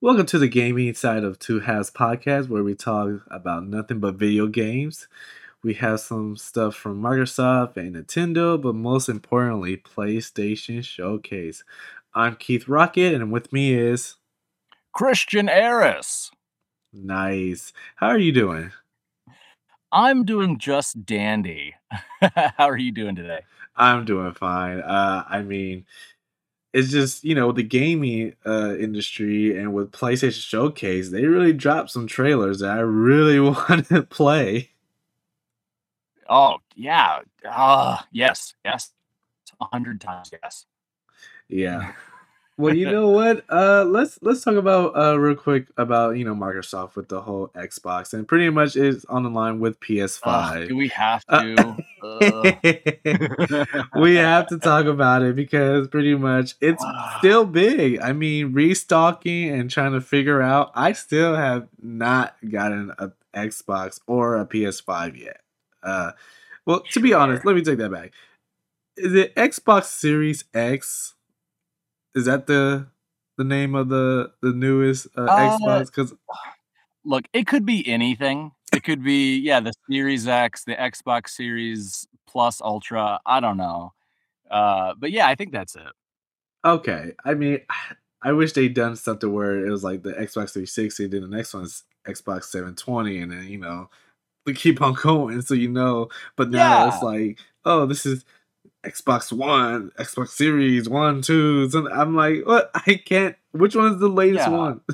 Welcome to the gaming side of Two Halves podcast, where we talk about nothing but video games. We have some stuff from Microsoft and Nintendo, but most importantly, PlayStation Showcase. I'm Keith Rock It, and with me is Kristian Eris. Nice. How are you doing? I'm doing just dandy. How are you doing today? I'm doing fine. Uh, I mean, it's just you know the gaming uh, industry and with PlayStation Showcase, they really dropped some trailers that I really want to play. Oh yeah, uh, yes, yes, a hundred times yes. Yeah. Well, you know what? Uh, let's let's talk about uh real quick about you know Microsoft with the whole Xbox and pretty much is on the line with PS5. Ugh, do we have Uh, to? we have to talk about it because pretty much it's still big. I mean, restocking and trying to figure out. I still have not gotten a Xbox or a PS5 yet. Uh, well, to be honest, let me take that back. Is it Xbox Series X? Is that the the name of the the newest uh, Uh, Xbox? Because Look, it could be anything. It could be yeah, the Series X, the Xbox Series Plus Ultra. I don't know. Uh, but yeah, I think that's it. Okay, I mean, I wish they'd done something where it was like the Xbox 360, then the next one's Xbox 720, and then you know we keep on going, so you know. But now it's like, oh, this is Xbox One, Xbox Series One, Two. So I'm like, what? I can't. Which one is the latest yeah. one?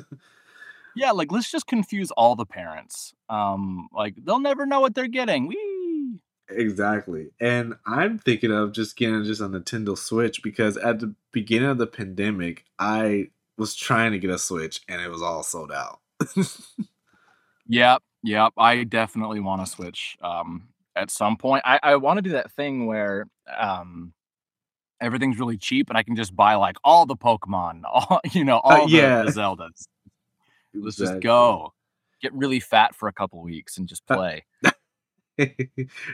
Yeah, like let's just confuse all the parents. Um, like they'll never know what they're getting. Whee! exactly. And I'm thinking of just getting just a Nintendo Switch because at the beginning of the pandemic, I was trying to get a Switch and it was all sold out. Yep, yep. I definitely want to switch. Um, at some point, I I want to do that thing where um everything's really cheap and I can just buy like all the Pokemon, all you know, Uh, all the yeah, the Zeldas. Let's just go. Get really fat for a couple weeks and just Uh, play.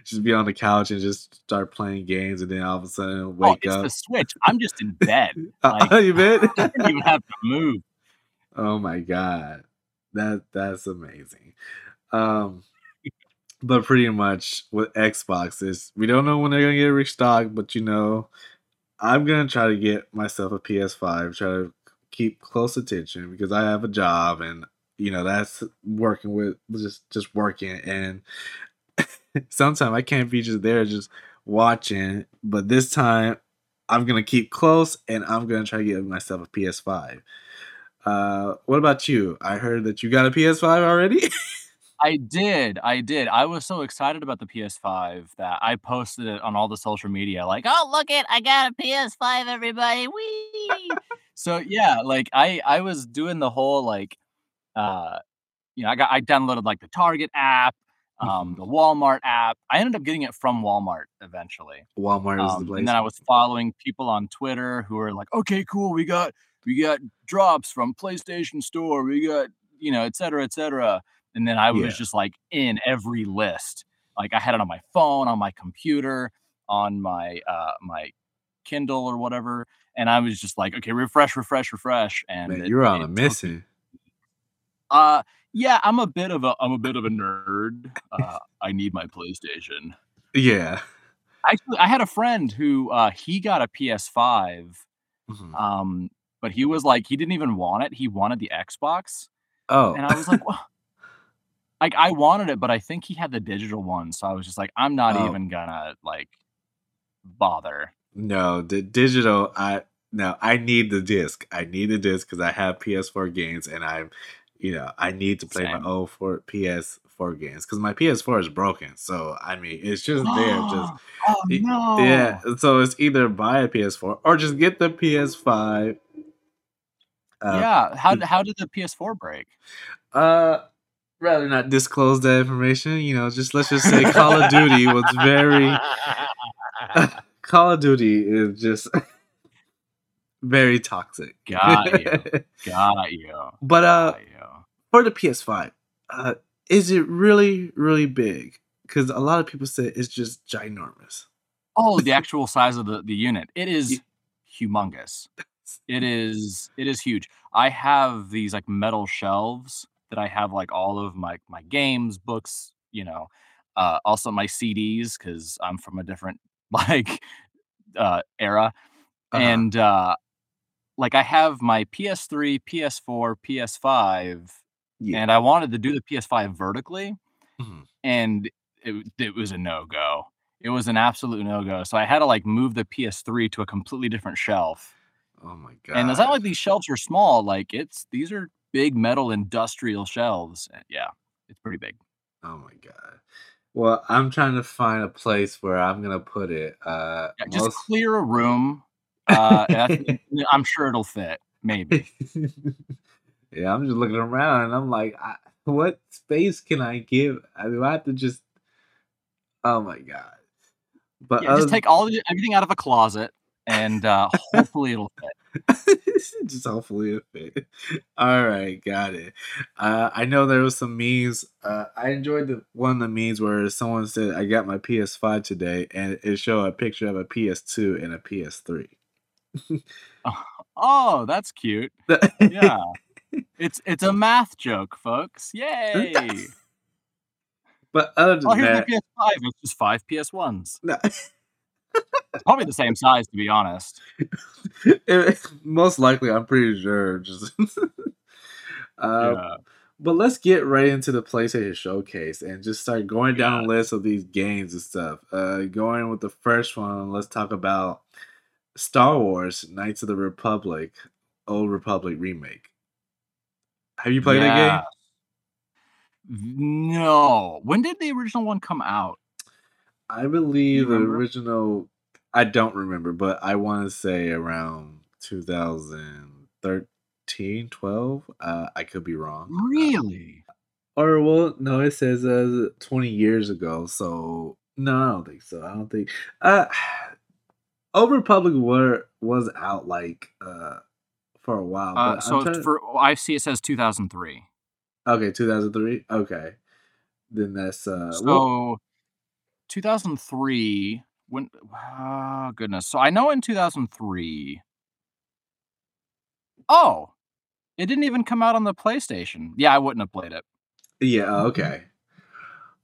just be on the couch and just start playing games, and then all of a sudden Oh, wake it's the. Switch. I'm just in bed. Like Uh, you bet. I didn't even have to move. oh my god, that that's amazing. Um, but pretty much with Xbox is we don't know when they're gonna get restocked, but you know I'm gonna try to get myself a PS5. Try to keep close attention because I have a job and you know that's working with just just working and sometimes I can't be just there just watching, but this time I'm gonna keep close and I'm gonna try to get myself a PS5. Uh, what about you? I heard that you got a PS5 already. I did, I did. I was so excited about the PS5 that I posted it on all the social media, like, "Oh, look it, I got a PS5, everybody, wee!" So yeah, like I I was doing the whole like, uh, you know, I got I downloaded like the Target app, um, the. Walmart app. I ended up getting it from Walmart eventually. Walmart is the Um, and then. I was following people on Twitter who were like, "Okay, cool, we got we got drops from PlayStation Store, we got, you know, et cetera, et cetera." And then I was Yeah. just like in every list. Like I had it on my phone, on my computer, on my uh my Kindle or whatever, and I was just like, "Okay, refresh, refresh, refresh," and Man, it you're on a mission. uh yeah, I'm a bit of a I'm a bit of a nerd. Uh I need my PlayStation. Yeah. Actually, I had a friend who, uh, he got a PS5, Mhm. um, but he was like he didn't even want it, he wanted the Xbox, Oh. and I was like, "Wha" like, I wanted it, but I think he had the digital one, so I was just like, "I'm not Oh. even gonna, like, bother." No, the digital. I no, I need the disc. I need the disc because I have PS4 games, and I'm, you know, I need to play my Same. old for PS4 games because my PS4 is broken. So I mean, it's just there, just Oh, y- yeah. So it's either buy a PS4 or just get the PS5. Uh, Yeah, how how did the PS4 break? uh, rather not disclose that information. You know, just let's just say Call of Duty was very. Call of Duty is just very toxic. Got you. Got you. but uh, you. for the PS5, uh, is it really really big? Because a lot of people say it's just ginormous. Oh, the actual size of the the unit. It is humongous. It is it is huge. I have these, like, metal shelves that I have, like, all of my my games, books, you know, uh, also my CDs because I'm from a different, like, uh, era, Uh-huh. and, uh, like, I have my PS3, PS4, PS5, Yeah. and I wanted to do the PS5 vertically, Mhm. and it it was a no-go. It was an absolute no-go, so I had to, like, move the PS3 to a completely different shelf. Oh my god! And it's not like these shelves are small, like, it's these are big metal industrial shelves, yeah, it's pretty big. Oh my god. Well, I'm trying to find a place where I'm gonna put it, uh, Yeah, just most clear a room, uh, I'm sure it'll fit, maybe. Yeah, I'm just looking around and I'm like, "I what space can I give? I do I have to just" Oh my god. But Yeah, just take all the everything out of a closet, and, uh, hopefully it'll fit. Just hopefully it fit. Alright, got it. Uh, I know there was some memes, uh, I enjoyed the one of the memes where someone said, "I got my PS5 today," and it showed a picture of a PS2 and a PS3. Oh, that's cute. Yeah. It's it's a math joke, folks. Yay. But other Oh, than here's my that PS5, it's just 5 PS1s. No. Probably the same size, to be honest. Eh, most likely, I'm pretty sure, just Uh, Yeah. but let's get right into the PlayStation Showcase and just start going down Yeah. the list of these games and stuff. Uh, going with the first one, let's talk about Star Wars: Knights of the Republic, Old Republic remake. Have you played that game? No. When did the original one come out? I believe the original I don't remember, but I wanna say around 2013, 12? Uh, I could be wrong. Uh Really? Or well, no, it says, uh, 20 years ago, so no, I don't think so, I don't think uh, Old Republic were was out, like, uh, for a while, Uh, so for I see it says 2003. Okay, 2003? Okay. Then that's, uh, well So 2003, when ah, goodness. So I know in 2003 Oh! It didn't even come out on the PlayStation. Yeah, I wouldn't have played it. Yeah, oh, okay.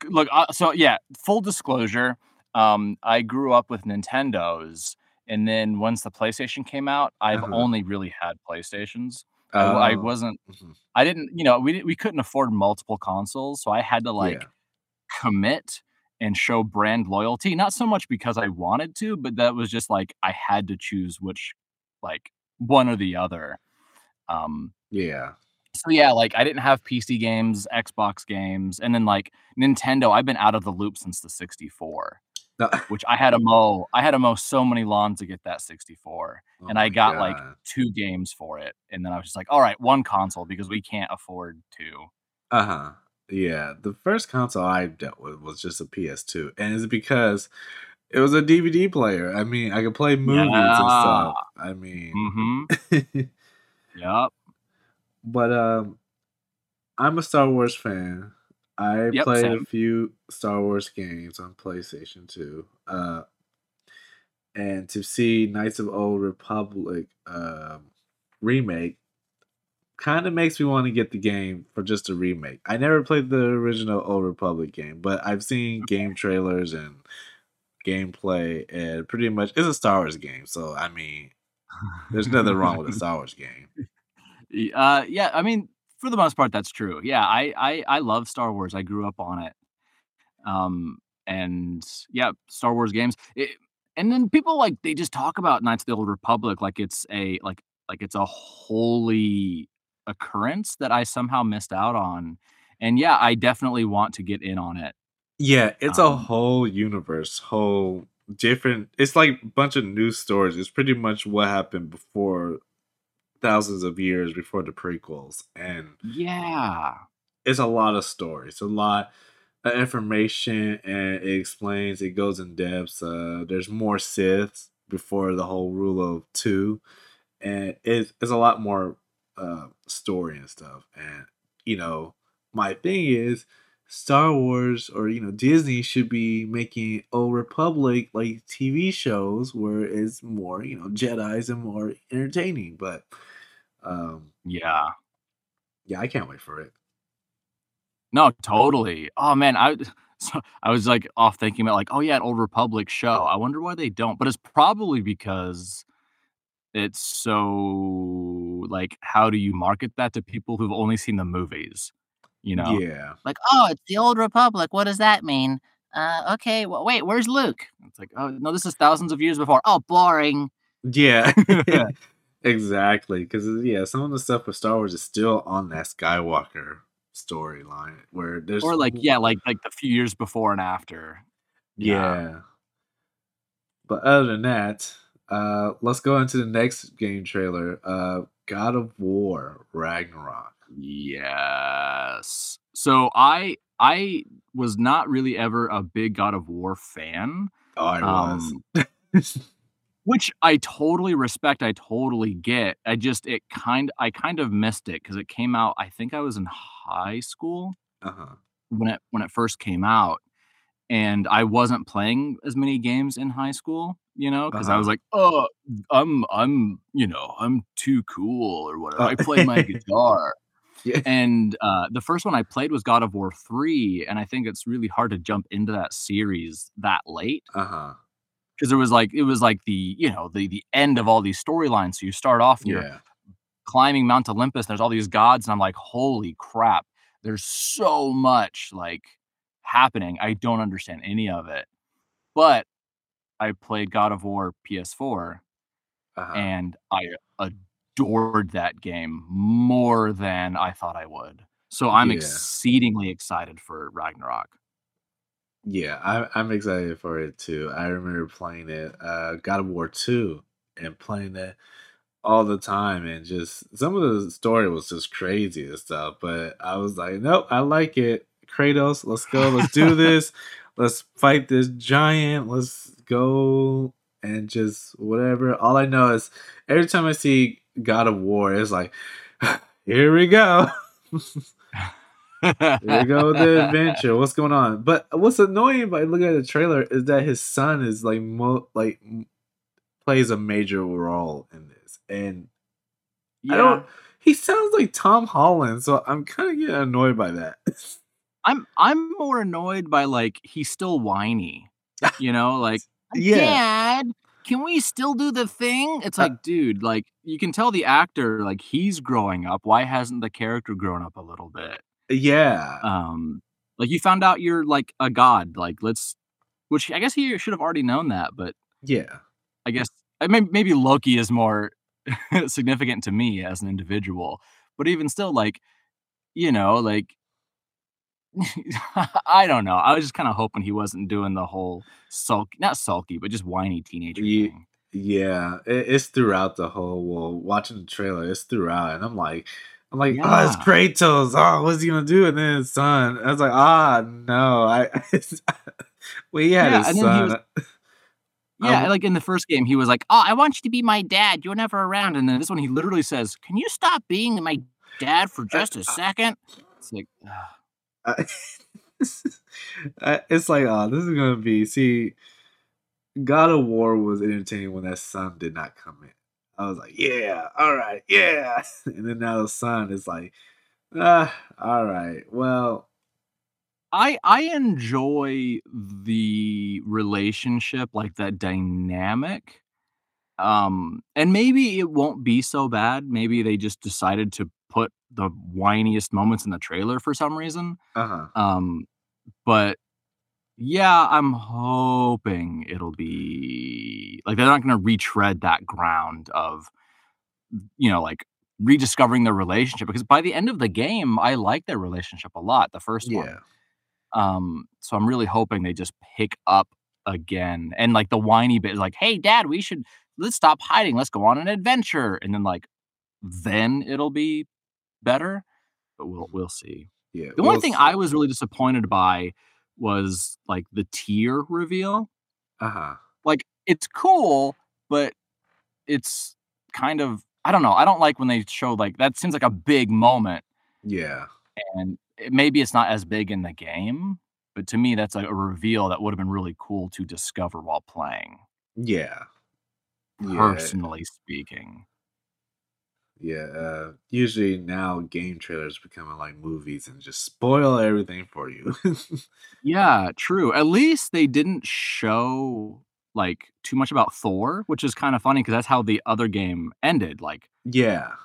Look, uh, so yeah, full disclosure, um, I grew up with Nintendos, and then once the PlayStation came out, I've Uh-huh. only really had PlayStations. I Oh. wasn't Mhm. I didn't you know, we didn't we couldn't afford multiple consoles, so I had to, Yeah. like, commit and show brand loyalty, not so much because I wanted to, but that was just, like, I had to choose which like, one or the other. Um Yeah. so yeah, like, I didn't have PC games, Xbox games, and then, like, Nintendo, I've been out of the loop since the 64, No which I had to mow I had to mow so many lawns to get that 64, Oh and I got, like, 2 games for it, and then I was just like, "Alright, 1 console because we can't afford 2." Uh-huh. Yeah, the first console I dealt with was just a PS2, and it's because it was a DVD player, I mean, I could play movies and stuff, I mean Mhm. Yep. But, um, I'm a Star Wars fan. I Yep, played a few Star Wars games on PlayStation 2, uh and to see Knights of Old Republic, um, remake kinda makes me wanna get the game for just a remake. I never played the original Old Republic game, but I've seen game trailers and gameplay, and pretty much it's a Star Wars game, so, I mean, there's nothing wrong with a Star Wars game. Uh, yeah, I mean, for the most part, that's true. Yeah, I I I love Star Wars, I grew up on it. Um, and yeah, Star Wars games, eh and then people, like, they just talk about Knights of the Old Republic like it's a like like it's a holy occurrence that I somehow missed out on, and yeah, I definitely want to get in on it. Yeah, it's a Um whole universe, whole different it's like a bunch of new stories, it's pretty much what happened before thousands of years before the prequels, and Yeah. it's a lot of stories, a lot of information, and it explains, it goes in depth. uh, there's more Siths before the whole rule of 2, and it's it's a lot more, uh, story and stuff, and, you know, my thing is Star Wars or you know Disney should be making Old Republic like TV shows where it's more you know Jedi's and more entertaining. But um, Yeah. yeah, I can't wait for it. No, totally. Oh, man, I so I was, like, off thinking about, like, "Oh, yeah, an Old Republic show." I wonder why they don't, but it's probably because it's so like, how do you market that to people who've only seen the movies, you know? Yeah, Like, "Oh, it's the Old Republic, what does that mean? Uh, okay, well, wait, where's Luke?" It's like, "Oh, no, this is thousands of years before." "Oh, boring." yeah, exactly. Because yeah, some of the stuff with Star Wars is still on that Skywalker storyline where there's Or, like, yeah, like like, the few years before and after. Yeah. yeah. But other than that, uh, let's go into the next game trailer. Uh, God of War Ragnarok. Yes. So I I was not really ever a big God of War fan, Oh, I was. um, which I totally respect, I totally get. I just it kind I kind of missed it because it came out I think I was in high school uh-huh. when it when it first came out, and I wasn't playing as many games in high school, you know, because I Uh-huh. was like, "Oh, I'm I'm, you know, I'm too cool or whatever. Uh, I play my guitar." yeah. And, uh, the first one I played was God of War 3, and I think it's really hard to jump into that series that late Uh-huh. because it was like it was like the, you know, the the end of all these storylines. So you start off and you're climbing Mount Olympus, there's all these gods, and I'm like, "Holy crap, there's so much, like, happening." I don't understand any of it. But I played God of War PS4, Uh-huh. and I adored that game more than I thought I would. So I'm Yeah. exceedingly excited for Ragnarok. Yeah, I, I'm excited for it too. I remember playing it, uh, God of War 2, and playing it all the time. And just some of the story was just crazy and stuff. But I was like, nope, I like it. Kratos, let's go. Let's do this. let's fight this giant. Let's go and just whatever. All I know is every time I see God of War, it's like, here we go. Here we go with the adventure. What's going on? But what's annoying by looking at the trailer is that his son is like mo- like plays a major role in this, and I don't. He sounds like Tom Holland, so I'm kind of getting annoyed by that. I'm I'm more annoyed by, like, he's still whiny, you know, like, Yeah. "Dad, can we still do the thing?" It's Uh like, "Dude, like, you can tell the actor, like, he's growing up. Why hasn't the character grown up a little bit?" yeah, Um, like, "You found out you're, like, a god, like, let's" which I guess he should have already known that, but yeah, I guess I mean, maybe Loki is more significant to me as an individual, but even still, like, you know, like I don't know. I was just kinda hoping he wasn't doing the whole sulky, not sulky, but just whiny teenager Ye- thing. yeah. It, it's throughout the whole. Well, watching the trailer, it's throughout, and I'm like, I'm like, oh, it's Kratos. Oh, what's he gonna do? And then his son. I was like, ah, no, I. well, he had Yeah, his and then he son. was Um, Yeah, like, in the first game, he was like, "Oh, I want you to be my dad. You're never around." And then this one, he literally says, "Can you stop being my dad for just a second?" It's like, ugh. It's like, oh, this is gonna be. See, God of War was entertaining when that son did not come in. I was like, yeah, all right, yeah. And then now the son is like, ah, all right, well, I I enjoy the relationship, like, that dynamic, um, and maybe it won't be so bad. Maybe they just decided to put the whiniest moments in the trailer for some reason, uh huh, um, but, yeah, I'm hoping it'll be like, they're not gonna retread that ground of, you know, like, rediscovering their relationship, because by the end of the game, I like their relationship a lot, the first one. Um, so I'm really hoping they just pick up again, and, like, the whiny bit is like, "Hey, dad, we should let's stop hiding, let's go on an adventure," and then, like, then it'll be better, but we'll we'll see. yeah. The only thing I was really disappointed by was, like, the Tyr reveal. uh huh, Like, it's cool, but it's kind of I don't know, I don't like when they show, like that seems like a big moment, yeah, and eh, maybe it's not as big in the game, but to me, that's like a reveal that would've been really cool to discover while playing. Yeah. Yeah. Personally speaking. Yeah, uh, usually now game trailers becoming like movies and just spoil everything for you. Yeah, true. At least they didn't show, like, too much about Thor, which is kinda funny because that's how the other game ended, like Yeah.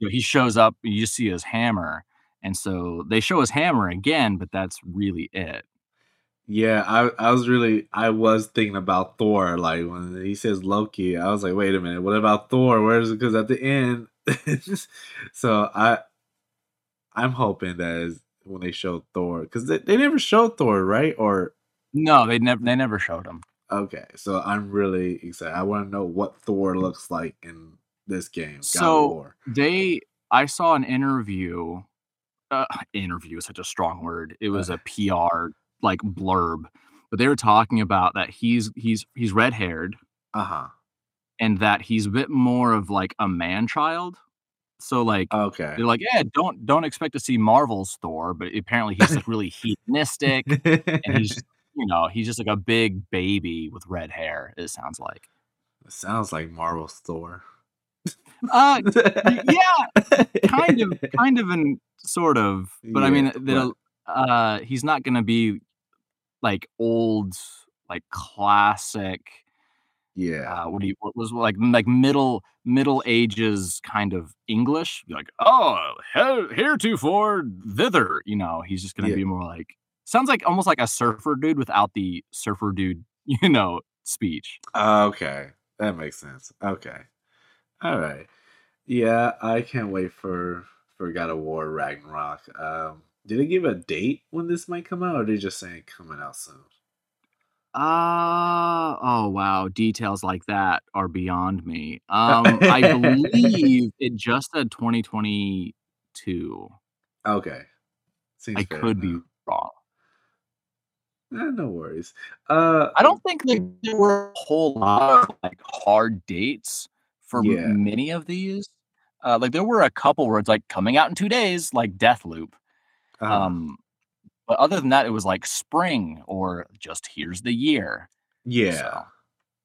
you know, he shows up, and you see his hammer, and so they show his hammer again, but that's really it. Yeah, I I was really I was thinking about Thor, like, when he says Loki, I was like, "Wait a minute, what about Thor? Where is it? Because at the end so I I'm hoping that is when they show Thor 'cause they they never showed Thor, right? Or No, they never they never showed him. Okay, so I'm really excited. I wanna know what Thor looks like in this game, God So, they I saw an interview uh, interview is such a strong word. It Uh was a PR, like, blurb, but they were talking about that he's he's he's red-haired Uh-huh. And that he's a bit more of, like, a man-child. So, like, Okay. they're like, "Yeah, don't don't expect to see Marvel's Thor," but apparently he's, like, really hedonistic, and he's just, you know, he's just like a big baby with red hair, it sounds like. It sounds like Marvel's Thor. Uh, yeah, kind of kind of and sort of, but I Yeah, mean, but uh, he's not gonna be, like, old, like, classic Yeah. uh, what do you what was like like middle middle ages kind of English, like, "Oh, he heretofore thither," you know, he's just gonna Yeah. be more like sounds like almost like a surfer dude without the surfer dude, you know, speech. Okay, that makes sense. Okay. Alright. Yeah, I can't wait for for God of War: Ragnarok. Um, did they give a date when this might come out, or they just saying coming out soon? Uh, oh, wow, details like that are beyond me. Um, I believe it just said 2022. Okay. I Seems fair could be enough. wrong. Eh, no worries. Uh I don't think like there were a whole lot of, like, hard dates for Yeah. many of these. Uh, like, there were a couple where it's, like, coming out in 2 days, like Deathloop. Uh-huh. Um, but other than that, it was, like, spring or just here's the year. Yeah. So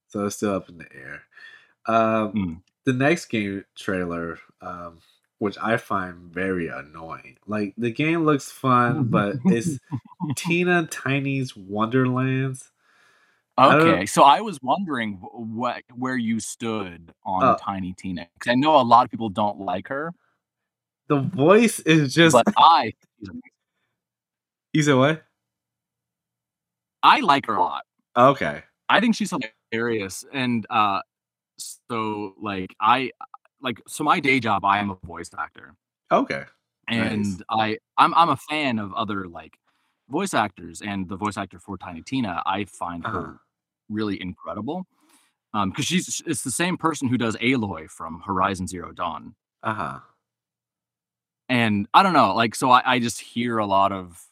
So it's still up in the air. Um, Mm. the next game trailer, um, which I find very annoying. Like, the game looks fun, but it's Tina Tiny's Wonderlands. Okay, so I was wondering what where you stood on Uh Tiny Tina, 'cause I know a lot of people don't like her The voice is just but I. You said what? I like her a lot. Okay. I think she's hilarious, and, uh, so, like, I like, so my day job, I am a voice actor. Okay. Nice. And I I'm I'm a fan of other, like, voice actors, and the voice actor for Tiny Tina, I find Uh-huh. her really incredible. Um, 'cause she's it's the same person who does Aloy from Horizon Zero Dawn. Uh-huh. And I don't know, like, so I I just hear a lot of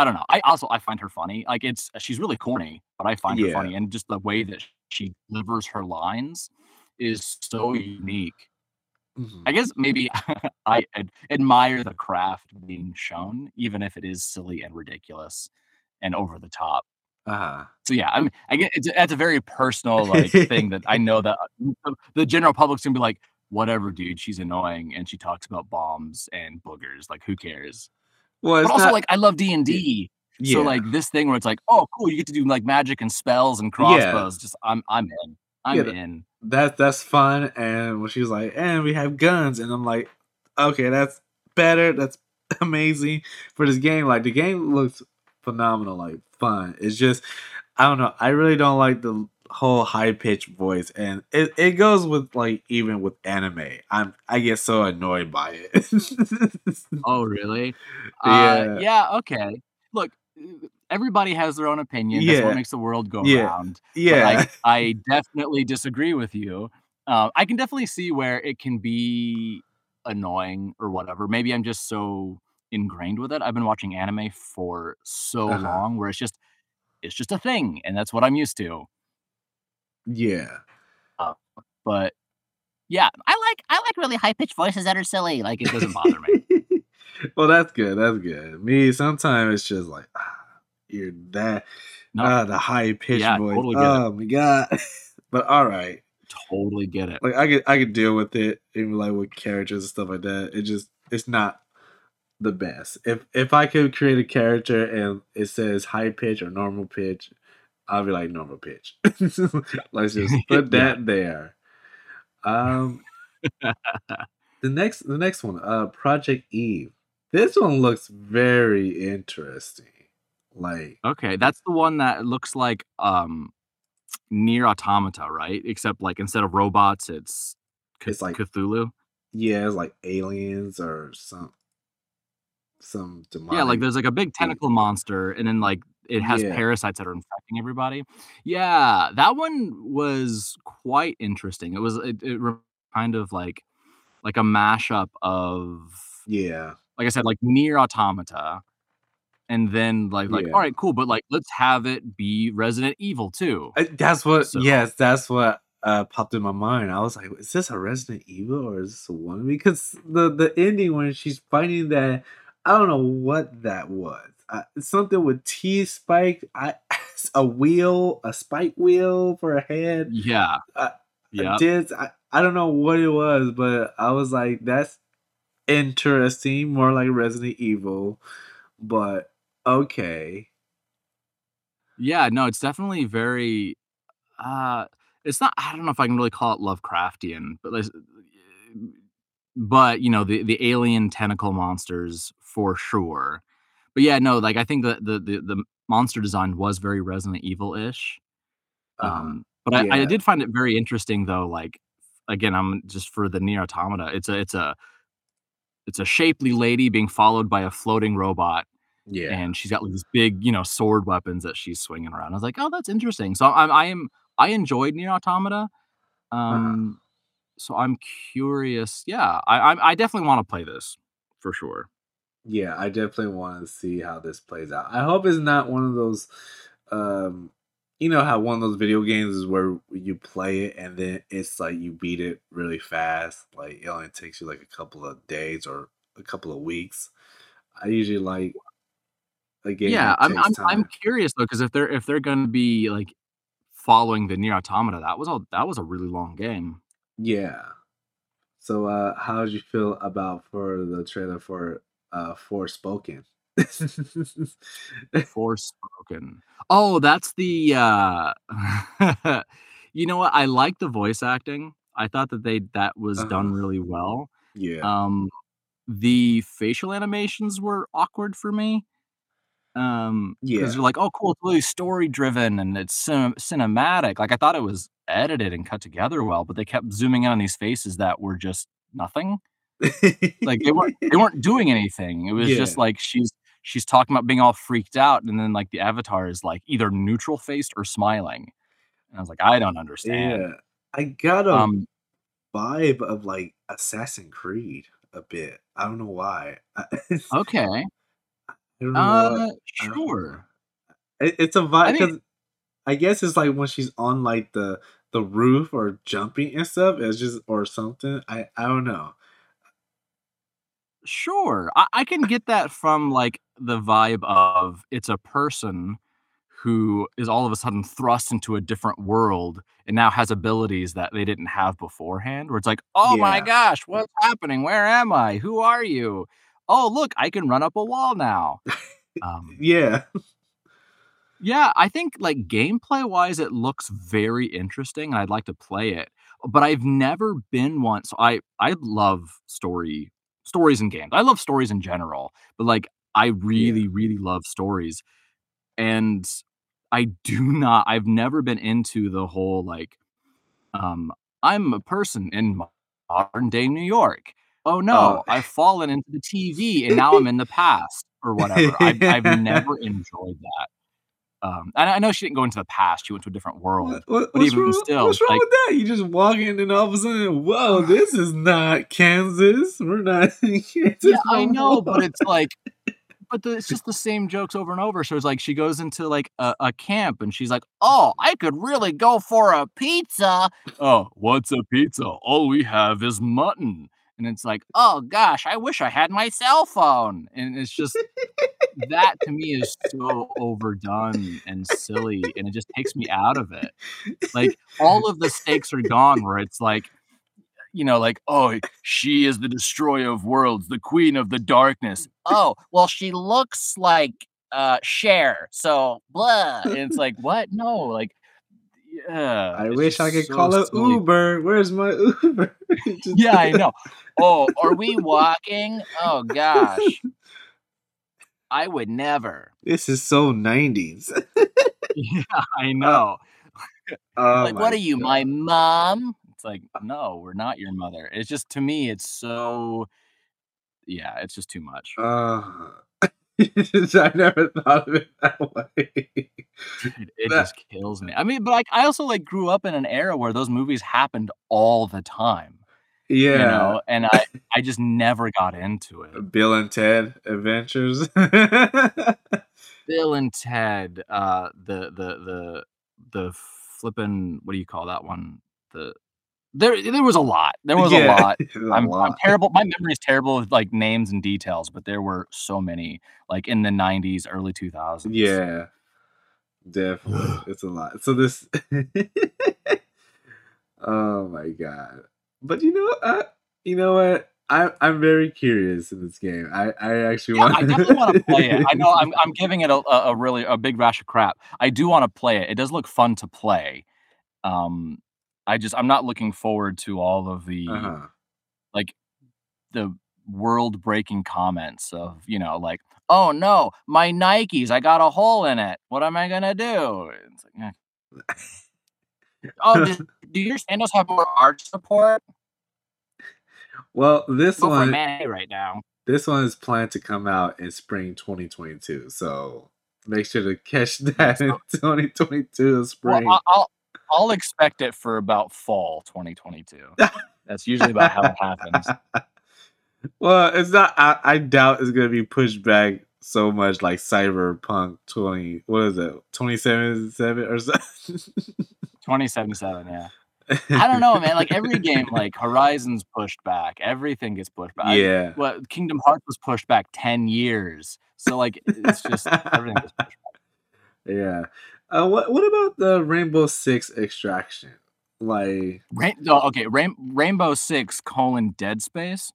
I don't know, I also I find her funny, like, it's she's really corny, but I find her funny, and just the way that she delivers her lines is so unique. Mhm. I guess maybe I ad admire the craft being shown, even if it is silly and ridiculous and over the top. Uh-huh. So, yeah, I mean, I get it's that's a very personal, like, thing that I know that, uh, the general public's gonna be like, "Whatever, dude, she's annoying, and she talks about bombs and boogers, like, who cares?" Well, But also, not like, I love D&D, so, like, this thing where it's like, "Oh, cool, you get to do, like, magic and spells and Yeah. crossbows," just I'm I'm in. I'm tha in. that that's fun, and when she was like, "And we have guns," and I'm like, "Okay, that's better, that's amazing for this game," like, the game looks phenomenal, like, fun. It's just I don't know, I really don't like the whole high-pitched voice, and it it goes with, like, even with anime. I'm I get so annoyed by it. Oh, really? Uh, Yeah. yeah, okay. Look, everybody has their own opinion, that's what makes the world go Yeah. round, but I Yeah. I definitely disagree with you. Uh, I can definitely see where it can be annoying or whatever, maybe I'm just so ingrained with it. I've been watching anime for so Uh-huh. long where it's just it's just a thing, and that's what I'm used to. Yeah. Uh, but yeah, I like I like really high pitched voices that are silly, like, it doesn't bother me. Well, that's good, that's good. Me, sometimes it's just like, ah, you're that No. ah, the high pitched Yeah, voice. totally get it. Oh my god. But alright. Totally get it. Like, I could I could deal with it, even, like, with characters and stuff like that. It just it's not the best. If if I could create a character and it says high pitch or normal pitch, I'll be like, "Normal pitch." Let's just put that there. Um the next the next one, uh, Project Eve. This one looks very interesting. Like Okay, that's the one that looks like, um, Nier Automata, right? Except, like, instead of robots, it's C It's like Cthulhu? Yeah, it's like aliens or some some Yeah, like, there's, like, a big tentacle monster, and then, like, it has Yeah. parasites that are infecting everybody. Yeah, that one was quite interesting. It was it it kind of like like a mashup of Yeah. like I said, like, Nier Automata, and then, like like, Yeah. "Alright, cool, but, like, let's have it be Resident Evil too." Uh, that's what So yes, that's what, uh, popped in my mind. I was like, "Is this a Resident Evil or is this a one?" Because the the ending when she's fighting that I don't know what that was. Uh, something with teeth spiked. I a wheel, a spike wheel for a head. Yeah. Uh, I did I I don't know what it was, but I was like, "That's interesting, more like Resident Evil, but okay." Yeah, no, it's definitely very, uh it's not I don't know if I can really call it Lovecraftian, but there's but, you know, the the alien tentacle monsters for sure. But, yeah, no, like, I think the the the the monster design was very Resident Evil-ish. Uh-huh. Um, but I I did find it very interesting, though, like, again, I'm just for the Nier Automata, it's a it's a it's a shapely lady being followed by a floating robot, Yeah. and she's got, like, these big, you know, sword weapons that she's swinging around. I was like, "Oh, that's interesting." So, I'm I am I enjoyed Nier Automata, Uh-huh. um, so I'm curious yeah, I I'm I definitely wanna play this, for sure. Yeah, I definitely wanna see how this plays out. I hope it's not one of those, um you know how one of those video games is where you play it and then it's like you beat it really fast, like, it only takes you, like, a couple of days or a couple of weeks. I usually like a game Yeah, I'm I'm I'm curious, though, 'cause if they're if they're gonna be, like, following the Nier Automata, that was all that was a really long game. Yeah. So, uh, how did you feel about for the trailer for, uh, Forspoken? Forspoken. Oh, that's the, uh you know what? I like the voice acting. I thought that they that was Uh-huh. done really well. Yeah. Um, the facial animations were awkward for me. Um Yeah. because you're like, "Oh, cool, it's really story driven and it's cine cinematic." Like, I thought it was edited and cut together well, but they kept zooming in on these faces that were just nothing. Like, they weren't they weren't doing anything. It was Yeah. just like she's she's talking about being all freaked out, and then, like, the avatar is, like, either neutral faced or smiling. And I was like, "I don't understand." Yeah. I got a Um vibe of, like, Assassin Creed a bit. I don't know why. Okay. Know Uh, I sure. It it's a vibe think 'cause I guess it's like when she's on, like, the the roof or jumping and stuff, it's just or something. I I don't know. Sure. I I can get that from, like, the vibe of it's a person who is all of a sudden thrust into a different world and now has abilities that they didn't have beforehand, where it's like, "Oh my gosh, what's happening? Where am I? Who are you? Oh, look, I can run up a wall now." Um Yeah. Yeah, I think, like, gameplay-wise, it looks very interesting, and I'd like to play it, but I've never been one so I I love story stories and games. I love stories in general, but, like, I Yeah. really, really love stories, and I do not I've never been into the whole, like, um, "I'm a person in modern day New York. Oh, Oh no, I've fallen into the TV, and now I'm in the past," or whatever. I've I've never enjoyed that. Um, and I know she didn't go into the past, she went to a different world, what but what's even wrong still, what's wrong like with that? You just walk in and all of a sudden, "Whoa, this is not Kansas. We're not in Yeah, Kansas I know, more." but it's like but the it's just the same jokes over and over, so it's like she goes into, like, a a camp, and she's like, "Oh, I could really go for a pizza." "Oh, what's a pizza? All we have is mutton." And it's like, "Oh gosh, I wish I had my cell phone." And it's just that to me is so overdone and silly, and it just takes me out of it. Like, all of the stakes are gone where it's like, you know, like, "Oh, she is the destroyer of worlds, the queen of the darkness." "Oh, well, she looks like, uh, Cher, so blah." And it's like, "What? No." Like, yeah, I wish I could so call a silly. Uber. Where's my Uber? Yeah, I know. "Oh, are we walking? Oh gosh." I would never. This is so 90s. Yeah, I know. Oh Like, "What are you, my mom?" It's like, "No, we're not your mother." It's just to me, it's so yeah, it's just too much. Uh, I never thought of it that way. Dude, it That- just kills me. I mean, but, like, I also, like, grew up in an era where those movies happened all the time, yeah. you know, and I I just never got into it. Bill and Ted Adventures. Bill and Ted, uh, the the the the flippin' what do you call that one? The there there was a lot. There was a lot. it's a I'm I'm terrible my memory is terrible with, like, names and details, but there were so many, like, in the '90s, early 2000s. Yeah, definitely. it's a lot. So this. oh my god! But you know, uh, you know what? I I'm very curious in this game. I I actually Yeah, want. I definitely wanna play it. I know I'm I'm giving it a a a really a big rash of crap. I do wanna play it. It does look fun to play. Um, I just I'm not looking forward to all of the Uh-huh. like, the world-breaking comments of, you know, like, "Oh, no, my Nikes, I got a hole in it. What am I gonna do?" It's like. "Oh, do do your sandals have more arch support?" Well, this Go one, right now. this one is planned to come out in spring 2022. So make sure to catch that in 2022 Well, spring. I I'll I'll expect it for about fall 2022. That's usually about how it happens. well, it's not. I, I doubt it's gonna be pushed back so much like Cyberpunk 20. What is it? 2077 or something. 2077, yeah. I don't know, man, like, every game, like, Horizon's pushed back, everything gets pushed back. I Yeah. what Kingdom Hearts was pushed back 10 years. So, like, it's just everything gets pushed back. Yeah. Uh, what what about the Rainbow Six Extraction? Like, Rain oh, okay, Rain Rainbow Six colon Dead Space.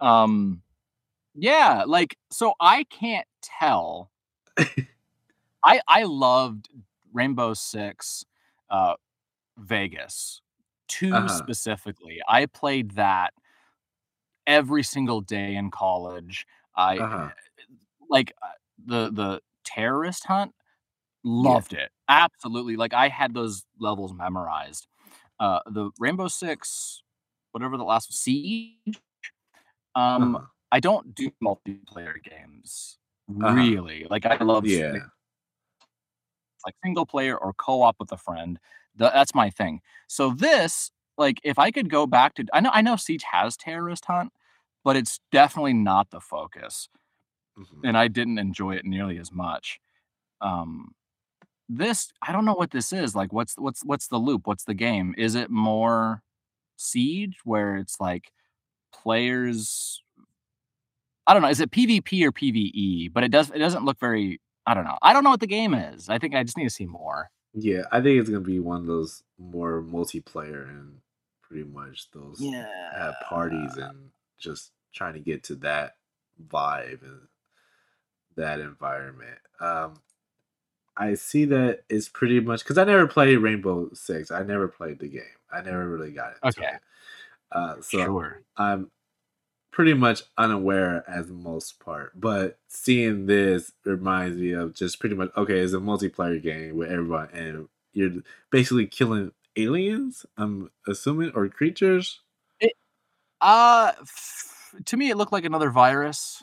Um, yeah, like, so I can't tell. I I loved Rainbow Six, uh, Vegas, 2 Uh-huh. specifically. I played that every single day in college. I uh-huh. like, uh, the the terrorist hunt, loved it. Absolutely, like, I had those levels memorized. Uh, the Rainbow Six, whatever the last Siege, um, Uh-huh. I don't do multiplayer games, Uh-huh. really. Like, I love Yeah. like single player or co-op with a friend. Tha that's my thing. So this, like, if I could go back to I know I know Siege has terrorist hunt, but it's definitely not the focus, Mhm. and I didn't enjoy it nearly as much. Um, this I don't know what this is, like, what's what's what's the loop? What's the game? Is it more Siege where it's, like, players I don't know, is it PvP or PvE? But it does it doesn't look very I don't know. I don't know what the game is. I think I just need to see more. Yeah, I think it's gonna be one of those more multiplayer and pretty much those have parties and just trying to get to that vibe and that environment. Um, I see that it's pretty much because I never played Rainbow Six. I never played the game. I never really got into Okay. it. Uh, so Sure. I'm pretty much unaware as most part. But seeing this reminds me of just pretty much okay, it's a multiplayer game with everyone, and you're basically killing aliens. I'm assuming or creatures. It uh, f to me, it looked like another virus.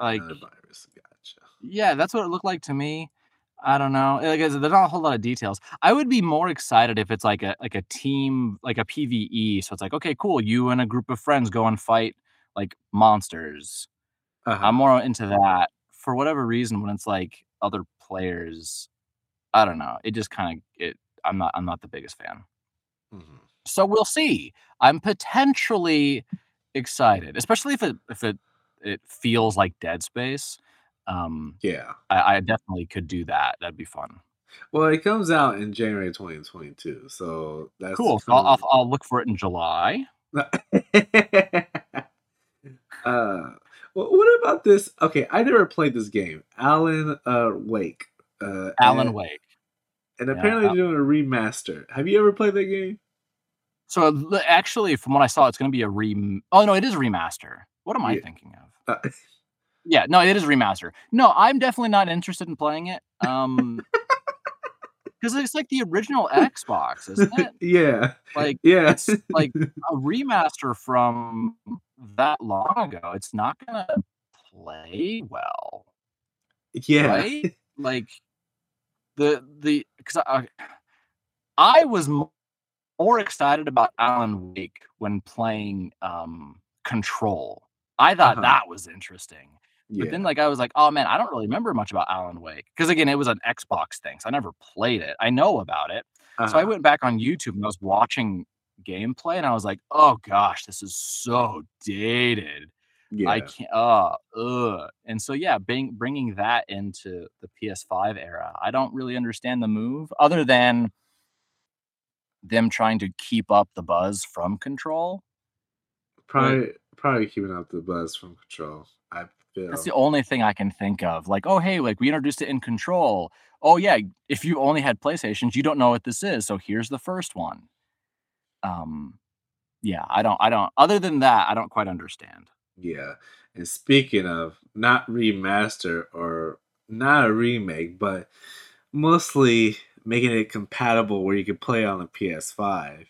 Like Another virus. Gotcha. yeah, that's what it looked like to me. I don't know. Like, I said, there's not a whole lot of details. I would be more excited if it's like a like a team, like a PvE. So it's like, okay, cool. You and a group of friends go and fight like monsters. Uh-huh. I'm more into that. For whatever reason, when it's like other players, I don't know. It just kind of it. I'm not. I'm not the biggest fan. Mhm. So we'll see. I'm potentially excited, especially if it if it it feels like Dead Space. Um, Yeah. I I definitely could do that. That'd be fun. Well, it comes out in January 2022, so that's Cool. So I'll I'll I'll look for it in July. Uh, wha what about this okay, I never played this game, Alan, uh, Wake, uh, Alan and Wake. and apparently Al they're doing a remaster. Have you ever played that game? So, actually, from what I saw, it's gonna be a rem oh, no, it is a remaster. What am I Yeah. thinking of? Yeah, no, it is a remaster. No, I'm definitely not interested in playing it, Um because it's like the original Xbox, isn't it? Yeah. Like, Yeah. it's like a remaster from that long ago, it's not gonna play well. Yeah. Right? Like, the the 'cause I I was more excited about Alan Wake when playing, um, Control. I thought Uh-huh. that was interesting. But then, like, I was like, "Oh, man, I don't really remember much about Alan Wake because again, it was an Xbox thing, so I never played it. I know about it. So I Uh-huh. went back on YouTube and I was watching gameplay and I was like, "Oh gosh, this is so dated." I can't uh, ugh. And so, yeah, bring bringing that into the PS5 era, I don't really understand the move other than them trying to keep up the buzz from Control. Probably probably keeping up the buzz from Control, I That's the only thing I can think of. Like, "Oh, hey, like, we introduced it in Control. Oh, yeah, if you only had PlayStations, you don't know what this is, so here's the first one." Um, yeah, I don't I don't other than that, I don't quite understand. Yeah. And speaking of not remaster or not a remake, but mostly making it compatible where you could play on the PS5,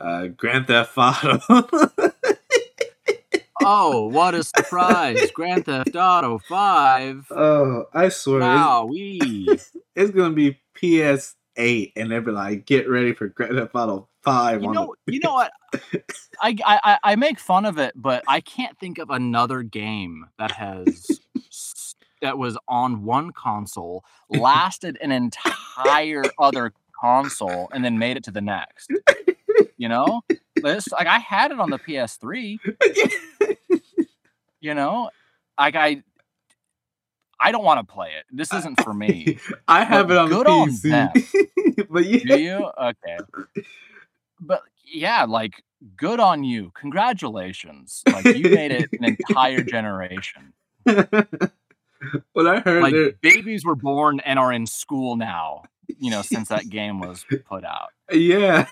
uh, Grand Theft Auto. Oh, what a surprise. Grand Theft Auto 5. Oh, I swear, it's Wowee. it's gonna be PS8, and they'll be like, "Get ready for Grand Theft Auto 5 You know the" you know what? I I I make fun of it, but I can't think of another game that has that was on one console, lasted an entire other console, and then made it to the next. You know? This like, I had it on the PS3. You know? Like, I I don't wanna play it. This isn't for me. I have But it on the good on PC. them. But Do yeah. you? Okay. But, yeah, like, good on you. Congratulations. Like, you made it an entire generation. well, I heard Like, that babies were born and are in school now, you know, since that game was put out. Yeah.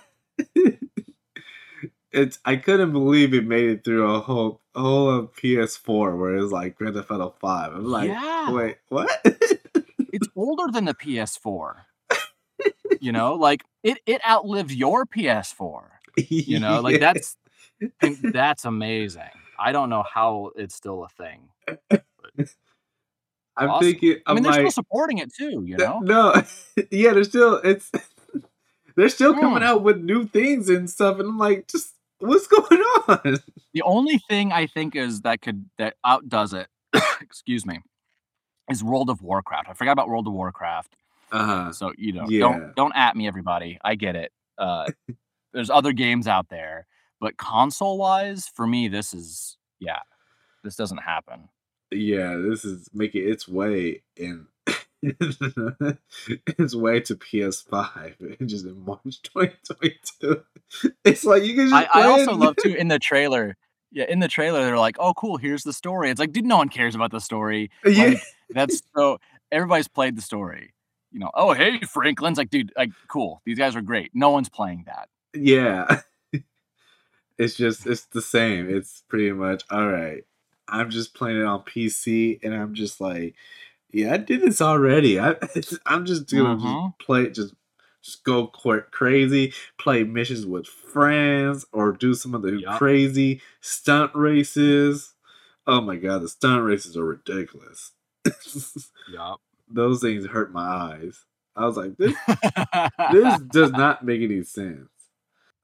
It's I couldn't believe it made it through a whole a whole of PS4 where it was like Grand Theft Auto 5. I'm like, Yeah. "Wait, what?" It's older than the PS4. You know? Like, it it outlived your PS4. You know? Like, that's that's amazing. I don't know how it's still a thing. I'm awesome. thinking I I'm mean, they're still supporting it too, you know? no. Yeah, they're still it's they're still coming Mm. out with new things and stuff, and I'm like, "Just what's going on?" The only thing I think is that could that outdoes it, excuse me, is World of Warcraft. I forgot about World of Warcraft. Uh-huh. So, you know, Yeah. don't don't at me, everybody. I get it. Uh, there's other games out there, but console-wise, for me, this is yeah, this doesn't happen. Yeah, this is making its way in its way to PS5 just in March 2022. It's like you can just I I also love too in the trailer yeah, in the trailer, they're like, "Oh, cool, here's the story." It's like, dude, no one cares about the story. Uh, yeah. Like, that's so everybody's played the story. You know, "Oh, hey, Franklin's" like, dude, like, cool. These guys are great. No one's playing that. Yeah. It's just it's the same. It's pretty much, "Alright, I'm just playing it on PC," and I'm just like, "Yeah, I did this already. I, I'm just gonna Mhm. just play just just go crazy, play missions with friends, or do some of the Yup. crazy stunt races." Oh my god, the stunt races are ridiculous. yep. Those things hurt my eyes. I was like, "This this does not make any sense."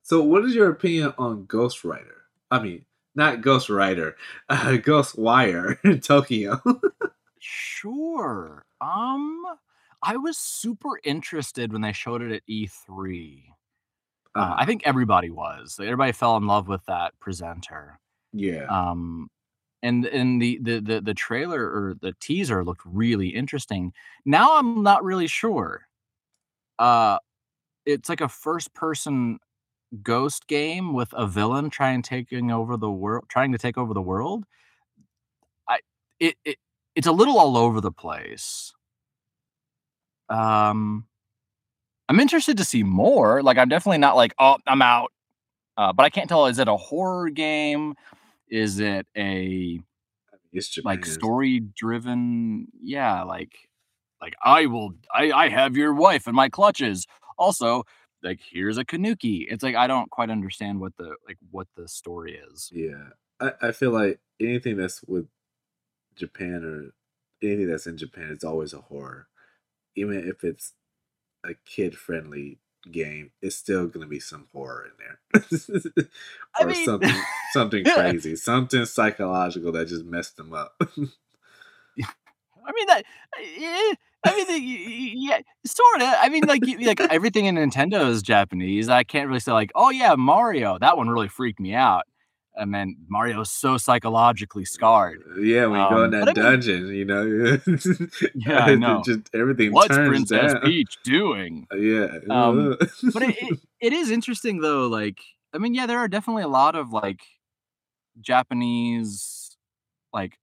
So, what is your opinion on Ghost Rider? I mean, not Ghost Rider, uh, Ghostwire in Tokyo. Sure. Um, I was super interested when they showed it at E3. Uh, Uh-huh. I think everybody was. Everybody fell in love with that presenter. Yeah. Um, and and the the the the trailer or the teaser looked really interesting. Now I'm not really sure. Uh, it's like a first person ghost game with a villain trying taking over the world trying to take over the world. I it it it's a little all over the place. Um, I'm interested to see more. Like, I'm definitely not like, "Oh, I'm out." Uh, but I can't tell, is it a horror game? Is it a like, story-driven yeah, like like, "I will I I have your wife in my clutches. Also, like, here's a tanuki." It's like, I don't quite understand what the like, what the story is. Yeah. I I feel like anything that's with Japan or anything that's in Japan it's always a horror. Even if it's a kid-friendly game, it's still gonna be some horror in there. Or mean something something crazy, something psychological that just messed them up. I mean, that eh, I mean, the y y yeah, sorta. I mean, like, like, everything in Nintendo is Japanese. I can't really say, like, "Oh, yeah, Mario, that one really freaked me out." And then Mario is so psychologically scarred. Yeah, when you go in Um, that I mean dungeon, you know? Yeah, I know. just everything "What's Princess down. Peach doing?" Yeah. Um, but it it it is interesting, though, like I mean, yeah, there are definitely a lot of, like, Japanese, like,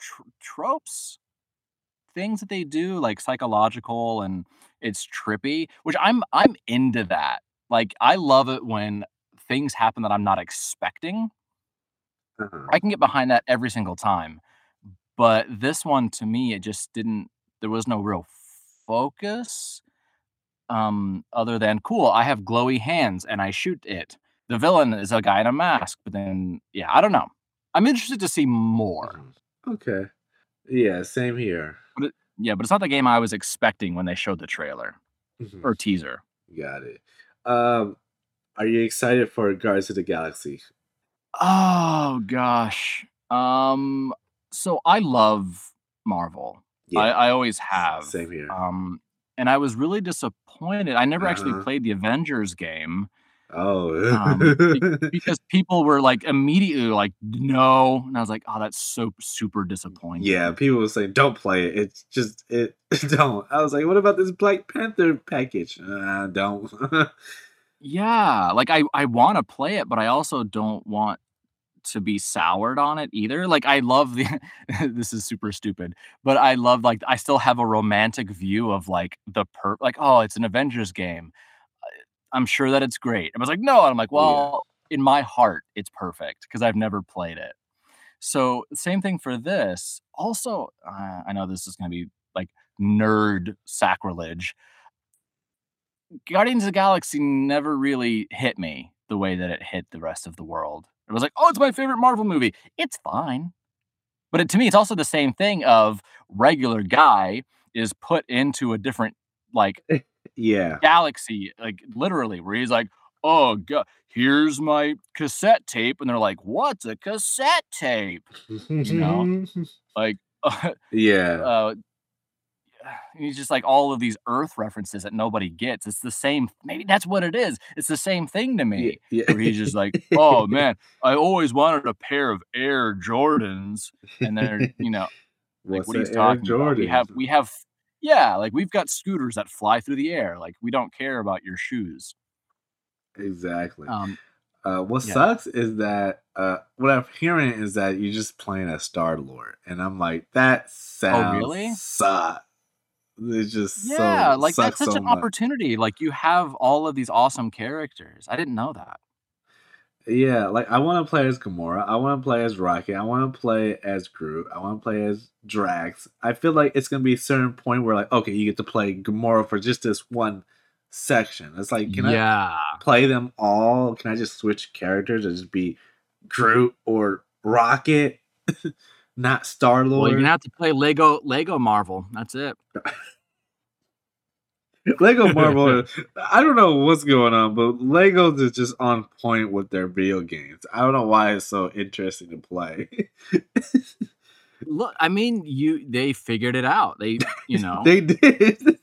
tr tropes? Things that they do, like, psychological, and it's trippy, which I'm I'm into that. Like, I love it when things happen that I'm not expecting. Uh-huh. I can get behind that every single time. But this one, to me, it just didn't there was no real focus, um, other than, "Cool, I have glowy hands, and I shoot it." The villain is a guy in a mask, but then yeah, I don't know. I'm interested to see more. Mhm. Okay. Yeah, same here. But it yeah, but it's not the game I was expecting when they showed the trailer Mhm. or teaser. Got it. Um, are you excited for Guardians of the Galaxy? Oh gosh. Um, so I love Marvel. I Yeah. I always have. Same here. Um, and I was really disappointed. I never actually Uh-huh. played the Avengers game, Oh. um, because people were, like, immediately like, "No," and I was like, "Oh, that's so super disappointing. Yeah, people were saying, "Don't play it." It's just it don't. I was like, "What about this Black Panther package?" Uh, don't. Yeah, like, I I wanna play it, but I also don't want to be soured on it either. Like, I love the this is super stupid, but I love, like I still have a romantic view of, like, the per like, "Oh, it's an Avengers game. I I'm sure that it's great." I was like, "No," and I'm like, Yeah. "Well, in my heart, it's perfect because I've never played it." So, same thing for this. Also, uh, I know this is gonna be, like, nerd sacrilege. Guardians of the Galaxy never really hit me the way that it hit the rest of the world. It was like, "Oh, it's my favorite Marvel movie." It's fine. But it to me, it's also the same thing of regular guy is put into a different, like Yeah. galaxy, like, literally, where he's like, "Oh, god, here's my cassette tape," and they're like, "What's a cassette tape?" You know? Like, Yeah. uh he's just like all of these Earth references that nobody gets. It's the same maybe that's what it is. It's the same thing to me, yeah. where he's just like, "Oh, man, I always wanted a pair of Air Jordans," and they're, you know, like, What's what are you a Air talking about? We have we have yeah, like, we've got scooters that fly through the air, like, we don't care about your shoes. Exactly. Um Uh, what yeah. sucks is that, uh, what I'm hearing is that you're just playing a Star-Lord, and I'm like, "That Oh, sounds really? suck." It just Yeah, so like, that's such so an much. opportunity. Like, you have all of these awesome characters. I didn't know that. Yeah, like, I wanna play as Gamora, I wanna play as Rocket, I wanna play as Groot, I wanna play as Drax. I feel like it's gonna be a certain point where, like, okay, you get to play Gamora for just this one section. It's like, can I play them all? Can I just switch characters and just be Groot or Rocket, not Star Lord. Well, you're gonna have to play Lego Lego Marvel. That's it. Lego Marvel, I don't know what's going on, but Legos is just on point with their video games. I don't know why it's so interesting to play. Look, I mean, you they figured it out. They, you know? They did.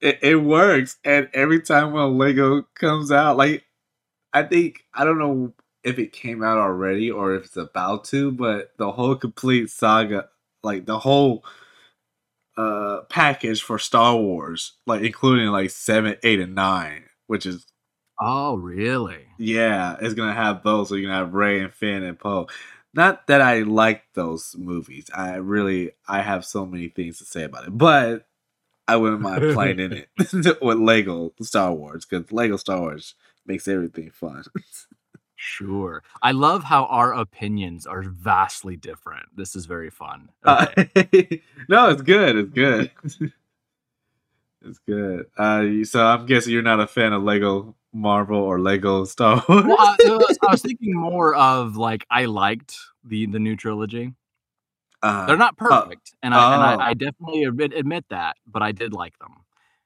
It it works, and every time when Lego comes out, like, I think I don't know if it came out already or if it's about to, but the whole complete saga, like the whole uh package for Star Wars, like including like seven, eight, and nine, which is Oh, really? yeah, it's gonna have those. So you're gonna have Rey and Finn and Poe. Not that I like those movies. I really I have so many things to say about it, but I wouldn't mind playing in it with Lego Star Wars because Lego Star Wars makes everything fun. Sure. I love how our opinions are vastly different. This is very fun. Uh, no, it's good. It's good. it's good. Uh, so I'm guessing you're not a fan of Lego Marvel or Lego Star Wars. Well, I, was I was thinking more of like I liked the the new trilogy. Uh, They're not perfect, and I and oh. I, I definitely admit, admit that, but I did like them.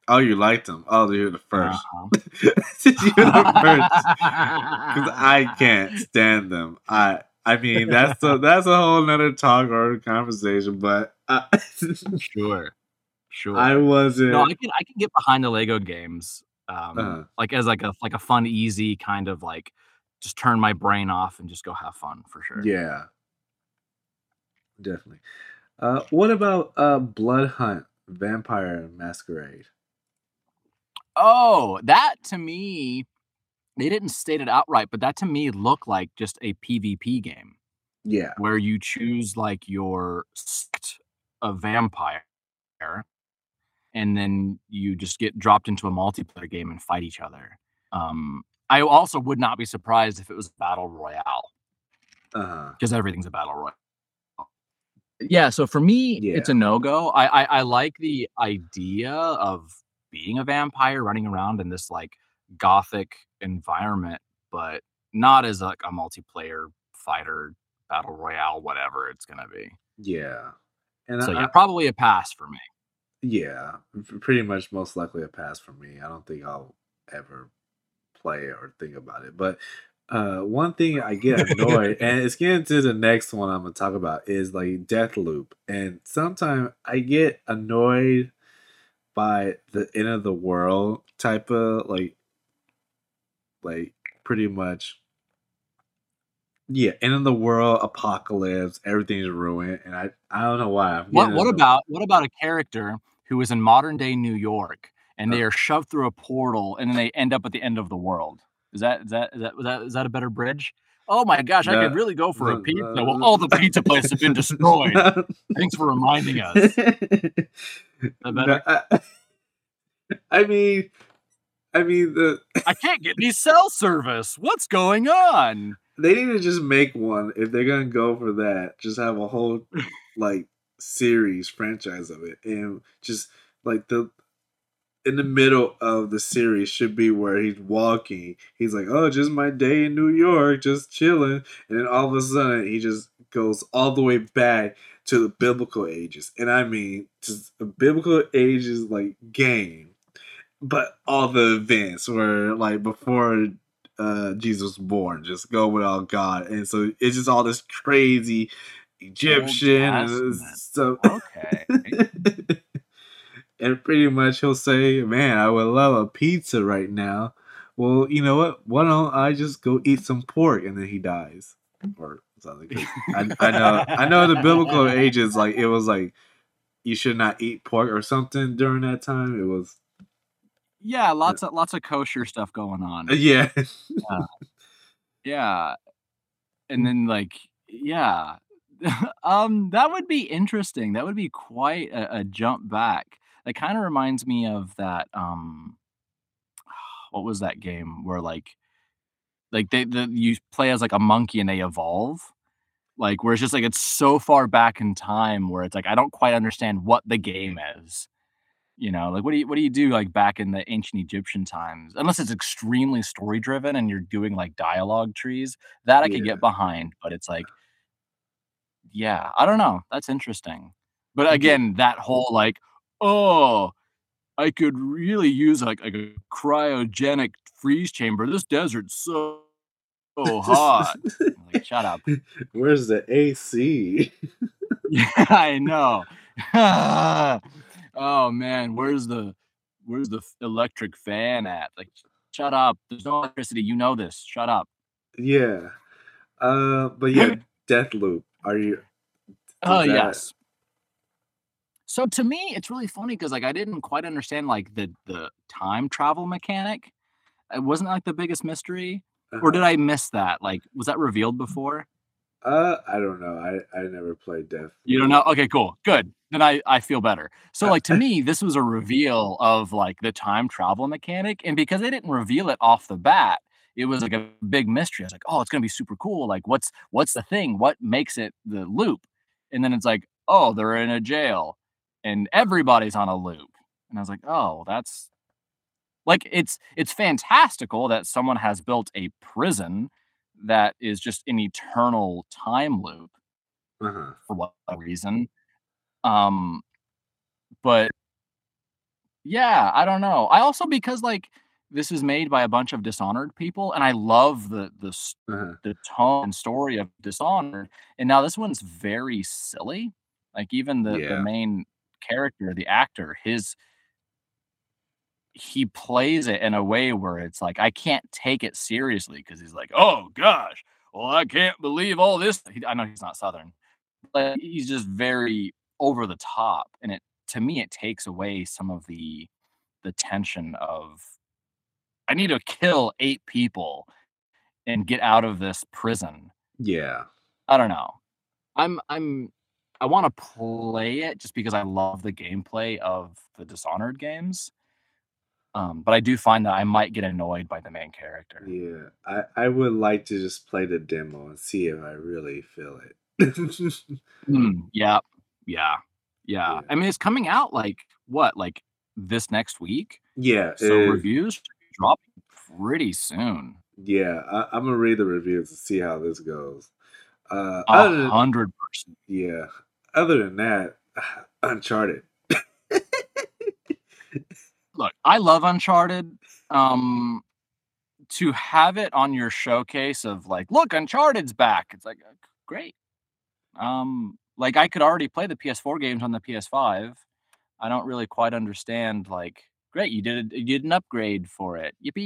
Oh, you liked them. Oh, you're the 1st Uh-huh. you're the first. because I can't stand them. I I mean that's a that's a whole nother talk or conversation, but I, Sure, sure. I wasn't. no, I can I can get behind the Lego games, um, Uh-huh. like as like a like a fun, easy kind of like just turn my brain off and just go have fun for sure. yeah, definitely. Uh, what about uh, Blood Hunt Vampire Masquerade? Oh, that to me, they didn't state it outright, but that to me looked like just a PvP game Yeah, where you choose like your sect of vampire, and then you just get dropped into a multiplayer game and fight each other. Um, I also would not be surprised if it was battle royale uh, because everything's a battle royale. Yeah, so for me, it's a no go. I, I I like the idea of being a vampire running around in this like gothic environment, but not as like a multiplayer fighter battle royale, whatever it's gonna be. yeah, and So I, yeah, probably a pass for me. yeah, pretty much most likely a pass for me. I don't think I'll ever play or think about it. But uh, one thing I get annoyed, and it's getting to the next one I'm gonna talk about is like Deathloop, and sometimes I get annoyed by the end of the world type of like, like pretty much. Yeah, end of the world apocalypse, everything's ruined, and I I don't know why. What what about what about a character who is in modern day New York and Uh. they are shoved through a portal and then they end up at the end of the world? Is that is that is that is that, is that a better bridge? Oh my gosh, I could really go for a pizza. Well, all the pizza places have been destroyed. Thanks for reminding us. I, I mean, I mean the I can't get any cell service. What's going on? they need to just make one if they're gonna go for that. Just have a whole like series franchise of it, and just like the in the middle of the series should be where he's walking. He's like, "Oh, just my day in New York, just chilling," and then all of a sudden he just goes all the way back to the biblical ages, and I mean just a biblical ages like game, but all the events were like before uh Jesus was born, just go without God, and so it's just all this crazy Egyptian and stuff. Okay. and pretty much he'll say, "Man, I would love a pizza right now." Well, you know what? Why don't I just go eat some pork and then he dies, or something? I, I know, I know. The biblical ages, like it was like you should not eat pork or something during that time. It was, Yeah, lots of lots of kosher stuff going on. yeah, Yeah. And then like yeah. um that would be interesting. That would be quite a, a jump back. That kind of reminds me of that um what was that game where like like they the you play as like a monkey and they evolve? Like where it's just like it's so far back in time where it's like I don't quite understand what the game is. You know, like what do you what do you do like back in the ancient Egyptian times? Unless it's extremely story driven and you're doing like dialogue trees, that I could get behind. But it's like, yeah, I don't know. That's interesting. But again, that whole like, oh, I could really use like, like a cryogenic freeze chamber. This desert's so, so hot. like, shut up. Where's the AC? Yeah, I know. oh man, where's the where's the electric fan at? Like, shut up. There's no electricity. You know this. Shut up. yeah, Uh, but yeah, Deathloop. Are you? Oh, that? yes. So to me, it's really funny because like, I didn't quite understand, like, the the time travel mechanic. It wasn't, like, the biggest mystery, or Uh-huh. did I miss that? Like, was that revealed before? Uh, I don't know. I I never played Death. You don't know? Okay, cool, good. Then I I feel better. So, like, to me, this was a reveal of, like, the time travel mechanic, and because they didn't reveal it off the bat, it was, like, a big mystery. I was like, "Oh, it's gonna be super cool. Like, what's what's the thing? What makes it the loop?" And then it's like, "Oh, they're in a jail, and everybody's on a loop." And I was like, "Oh, that's" like, it's it's fantastical that someone has built a prison that is just an eternal time loop Uh-huh. for what reason. Um, but yeah, I don't know. I also because, like, this is made by a bunch of Dishonored people, and I love the the Uh-huh. the tone and story of Dishonored, and now this one's very silly. Like, even the the main character, the actor, his he plays it in a way where it's like, I can't take it seriously because he's like, "Oh gosh, well, I can't believe all this" he I know he's not Southern, but he's just very over the top, and it to me, it takes away some of the the tension of, "I need to kill 8 people and get out of this prison." Yeah. I don't know. I'm I'm I wanna play it just because I love the gameplay of the Dishonored games. Um, but I do find that I might get annoyed by the main character. Yeah. I I would like to just play the demo and see if I really feel it. Mm, yep. Yeah. Yeah. Yeah. I mean, it's coming out, like, what, like, this next week? Yeah, So it reviews dropping pretty soon. Yeah, I Imma read the reviews to see how this goes. Uh, a 100%. Yeah. Other than that, Uncharted. Look, I love Uncharted. Um, to have it on your showcase of, like, "Look, Uncharted's back." It's like, "Uh, great." Um, like, I could already play the PS4 games on the PS5. I don't really quite understand, like, "Great, you did you did an upgrade for it. Yippee."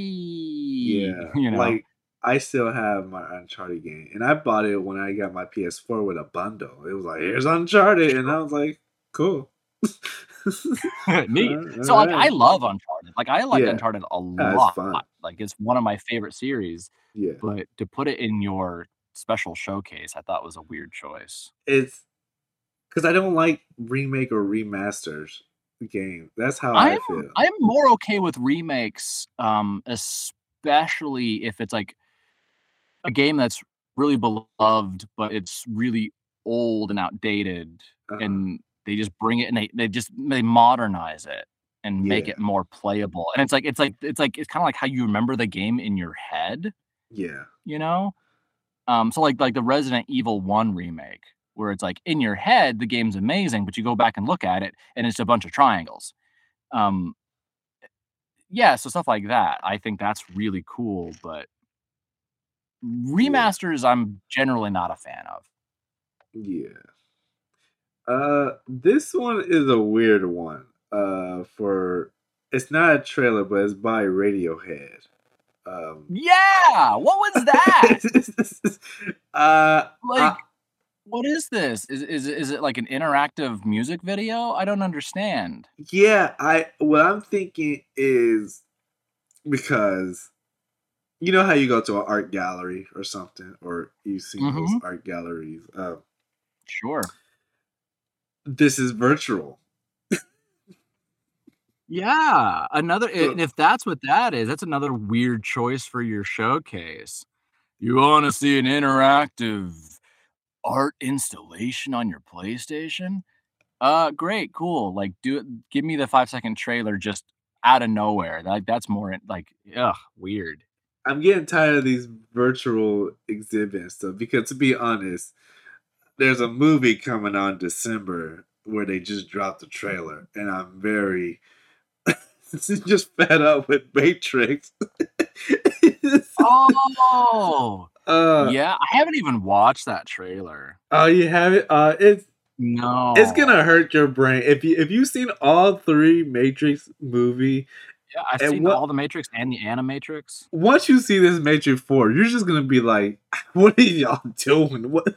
Yeah, You know? like, I still have my Uncharted game, and I bought it when I got my PS4 with a bundle. It was like, "Here's Uncharted," and I was like, "Cool." Neat. So, like, I love Uncharted. Like, I like Yeah. Uncharted a Yeah, it's lot. Like, it's one of my favorite series, Yeah. but to put it in your special showcase, I thought was a weird choice. It's because I don't like remake or remasters game. That's how I I'm feel. I'm more okay with remakes, um, especially if it's, like a game that's really beloved, but it's really old and outdated, Uh-huh. and they just bring it and they they just they modernize it and make Yeah. it more playable, and it's like it's like it's like it's kinda like how you remember the game in your head, Yeah. you know? Um, so, like like the Resident Evil 1 remake, where it's like, in your head, the game's amazing, but you go back and look at it, and it's a bunch of triangles. Um, yeah, so stuff like that. I think that's really cool, but Yeah. remasters, I'm generally not a fan of. Yeah. Uh, this one is a weird one, uh, for it's not a trailer, but it's by Radiohead. Um Yeah! What was that? Uh, Like, I what is this? Is is is it like an interactive music video? I don't understand. Yeah, I what I'm thinking is because you know how you go to an art gallery or something, or you've seen those Mhm. art galleries, uh Sure. this is virtual. Yeah, another and if that's what that is, that's another weird choice for your showcase. "You wanna see an interactive art installation on your PlayStation? Uh, great, cool, like, do it give me the five-second trailer just out of nowhere." Like, that's more like, ugh, weird. I'm getting tired of these virtual exhibits, though, because to be honest, there's a movie coming on December where they just dropped the trailer, and I'm very just fed up with Matrix. Oh! Uh Yeah, I haven't even watched that trailer. Oh, you haven't? Uh, it's no, it's gonna hurt your brain. If you if you've seen all 3 Matrix movie, Yeah, I've And seen what- all the Matrix and the Animatrix. Once you see this Matrix 4, you're just gonna be like, what are y'all doing? What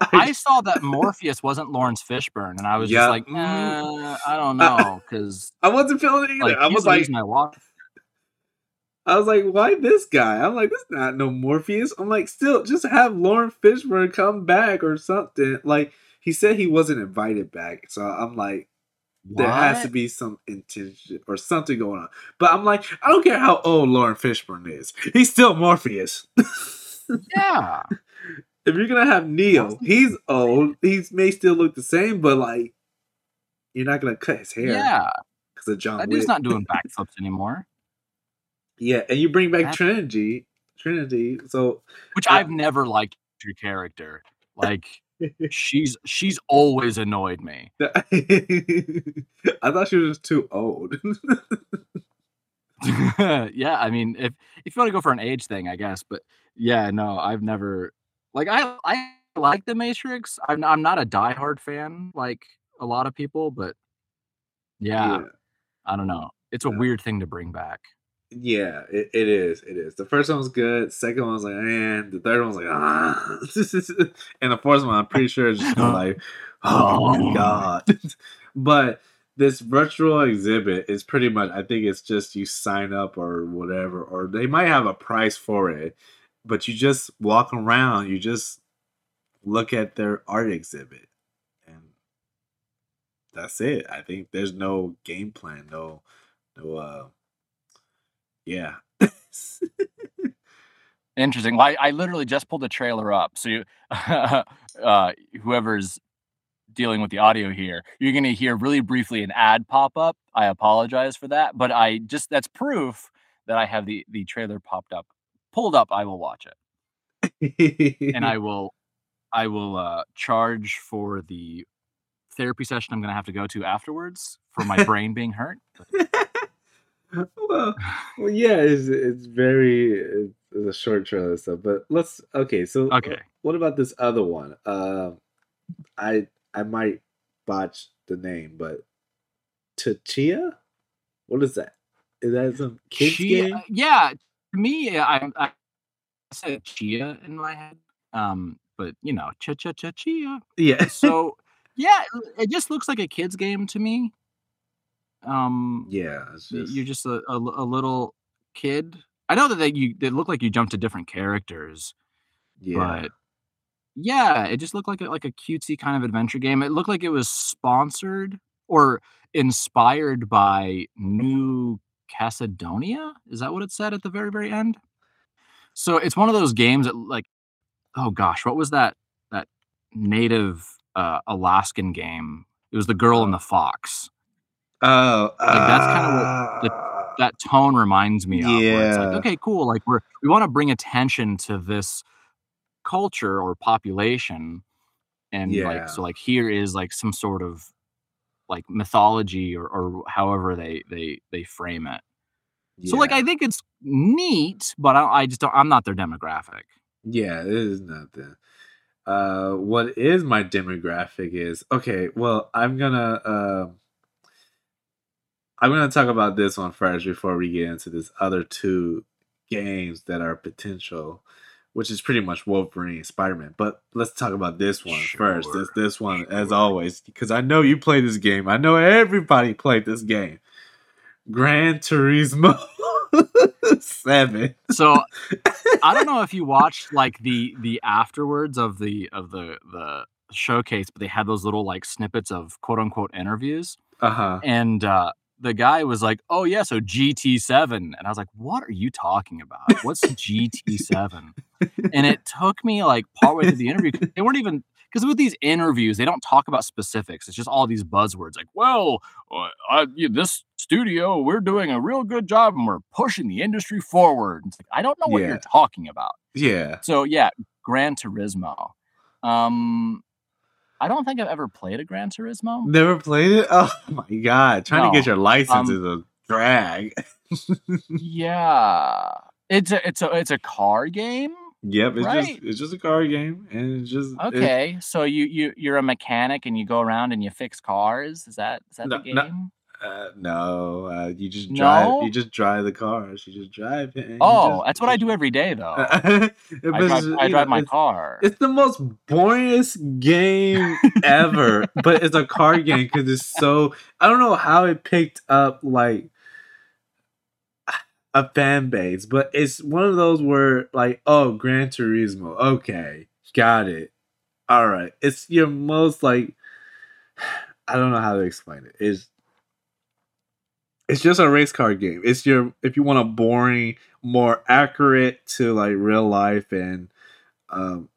I saw that Morpheus wasn't Laurence Fishburne, and I was Yeah, just like, nah, I don't know, because I wasn't feeling it either. like I was like, I watched. I was like, why this guy? I'm like, this not no Morpheus. I'm like, still, just have Lauren Fishburne come back or something. Like he said he wasn't invited back, so I'm like, there has to be some intention or something going on. But I'm like, I don't care how old Lauren Fishburne is. He's still Morpheus. Yeah, if you're gonna have Neo, he's old. He may still look the same, but like, you're not gonna cut his hair yeah. because of John That dude's not doing backflips anymore. yeah, and you bring back That- Trinity, Trinity. So Which I- I've never liked your character. Like she's she's always annoyed me. I thought she was too old. yeah, I mean, if if you want to go for an age thing, I guess. But yeah, no, I've never like I I like the Matrix. I'm I'm not a diehard fan like a lot of people, but yeah, I don't know. It's a Yeah. weird thing to bring back. Yeah, it, it is. It is. The first one was good. Second one was like, and the third one was like, ah. and the fourth one, I'm pretty sure is just like, oh my god. but this virtual exhibit is pretty much, I think it's just you sign up or whatever, or they might have a price for it, but you just walk around, you just look at their art exhibit, and that's it. I think there's no game plan, no, no, uh, yeah. Interesting. Well, I, I literally just pulled the trailer up. So you, uh, whoever's dealing with the audio here, you're going to hear really briefly an ad pop up. I apologize for that, but I just that's proof that I have the the trailer popped up, pulled up. I will watch it, and I will, I will uh, charge for the therapy session I'm going to have to go to afterwards for my brain being hurt. well, well, yeah, it's it's very it's a short trailer stuff. But let's okay. So Okay. what about this other one? Um, I I might botch the name, but Tchia, what is that? Is that some kids Chia- game? Yeah, to me, I, I said chia in my head, um, but you know, cha cha cha chia. Yeah. So yeah, it just looks like a kids game to me. Um, yeah. Just, you're just a little kid. I know that they, you they look like you jumped to different characters, yeah. but yeah, it just looked like a, like a cutesy kind of adventure game. It looked like it was sponsored or inspired by New Caledonia. Is that what it said at the very very end? So it's one of those games that like, oh gosh, what was that that native uh, Alaskan game? It was the girl and the fox. Oh, Like, that's kinda what uh, That tone reminds me of. It's like, Yeah. okay, cool. Like we're we want to bring attention to this culture or population, and Yeah. like so like here is like some sort of like mythology or, or however they they they frame it. So like. I think it's neat, but I, I just don't. I'm not their demographic. Yeah, it is nothing. Uh, what is my demographic is okay. Well, I'm gonna um, I'm gonna talk about this one first before we get into this other two games that are potential, which is pretty much Wolverine, and Spider-Man. But let's talk about this one first. This Sure, this one, as always, because I know you play this game. I know everybody played this game. Gran Turismo Seven. So I don't know if you watched like the the afterwards of the of the the showcase, but they had those little like snippets of quote unquote interviews, Uh huh. and uh, the guy was like, "Oh yeah, so GT7," and I was like, "What are you talking about? What's GT7?" and it took me like partway through the interview. They weren't even because with these interviews, they don't talk about specifics. It's just all these buzzwords like, "Well, uh, I, this studio, we're doing a real good job, and we're pushing the industry forward." It's like I don't know what Yeah. you're talking about. Yeah. So yeah, Gran Turismo. Um, I don't think I've ever played a Gran Turismo. Never played it? Oh my god. Trying to get your license um, is a drag. yeah, it's a it's a it's a car game. yep, it's right. just it's just a car game and it's just Okay, so you you you're a mechanic and you go around and you fix cars. Is that is that No, the no, game? Uh, no, uh, you just drive. No? You just drive the cars. You just drive you Oh, just- that's what I do every day, though. I drive, I drive know, my it's- car. It's the most boringest game ever, but it's a car game because it's so. I don't know how it picked up like a fan base, but it's one of those where like, oh, Gran Turismo, okay, got it, all right. It's your most like, I don't know how to explain it. It's it's just a race car game. It's your if you want a boring, more accurate to like real life and um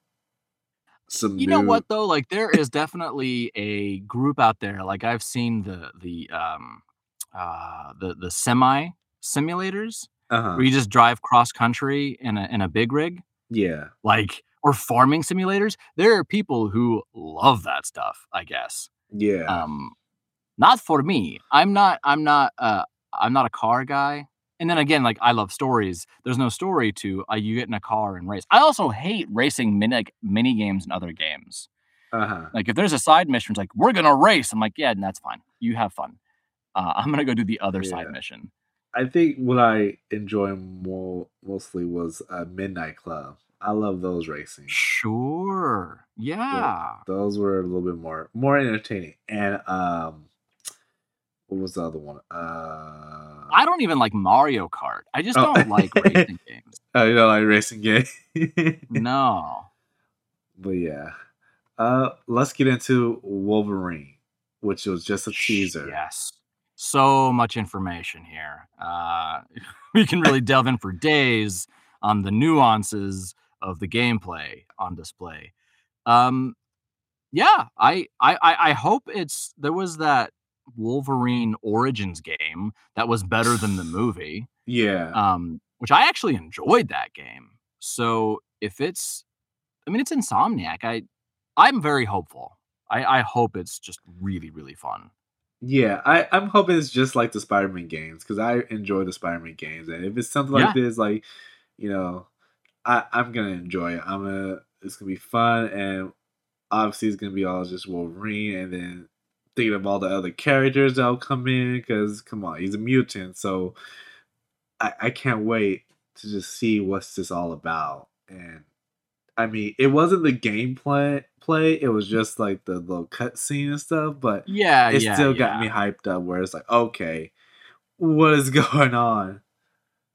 some You know what though? Like there is definitely a group out there. Like I've seen the the um uh the the semi simulators Uh-huh. where you just drive cross country in a in a big rig, Yeah. like or farming simulators. There are people who love that stuff, I guess. Yeah. Um not for me. I'm not I'm not uh I'm not a car guy. And then again, like I love stories. There's no story to uh, you get in a car and race. I also hate racing mini mini games and other games. uh-huh. Like if there's a side mission, it's like we're gonna race. I'm like, yeah, and that's fine. You have fun. Uh, I'm gonna go do the other side mission. I think what I enjoy more mostly was uh, Midnight Club. I love those racing. Sure. Yeah. Those were a little bit more more entertaining. And um what was the other one? Uh I don't even like Mario Kart. I just Oh. don't like racing games. Oh, you don't like racing games? No. but yeah. Uh let's get into Wolverine, which was just a teaser. Yes. So much information here. Uh, we can really delve in for days on the nuances of the gameplay on display. Um, yeah, I, I, I I hope it's there was that Wolverine Origins game that was better than the movie. Yeah. Um, which I actually enjoyed that game. So if it's, I mean, it's Insomniac. I, I'm very hopeful. I, I hope it's just really, really fun. Yeah, I, I'm hoping it's just like the Spider Man games because I enjoy the Spider Man games, and if it's something like this, like you know, I I'm gonna enjoy it. I'm gonna it's gonna be fun, and obviously it's gonna be all just Wolverine, and then thinking of all the other characters that'll come in because come on, he's a mutant, so I I can't wait to just see what's this all about. And I mean, it wasn't the gameplay play; it was just like the little cutscene and stuff, but Yeah, it yeah, still yeah. got me hyped up where it's like, okay, what is going on?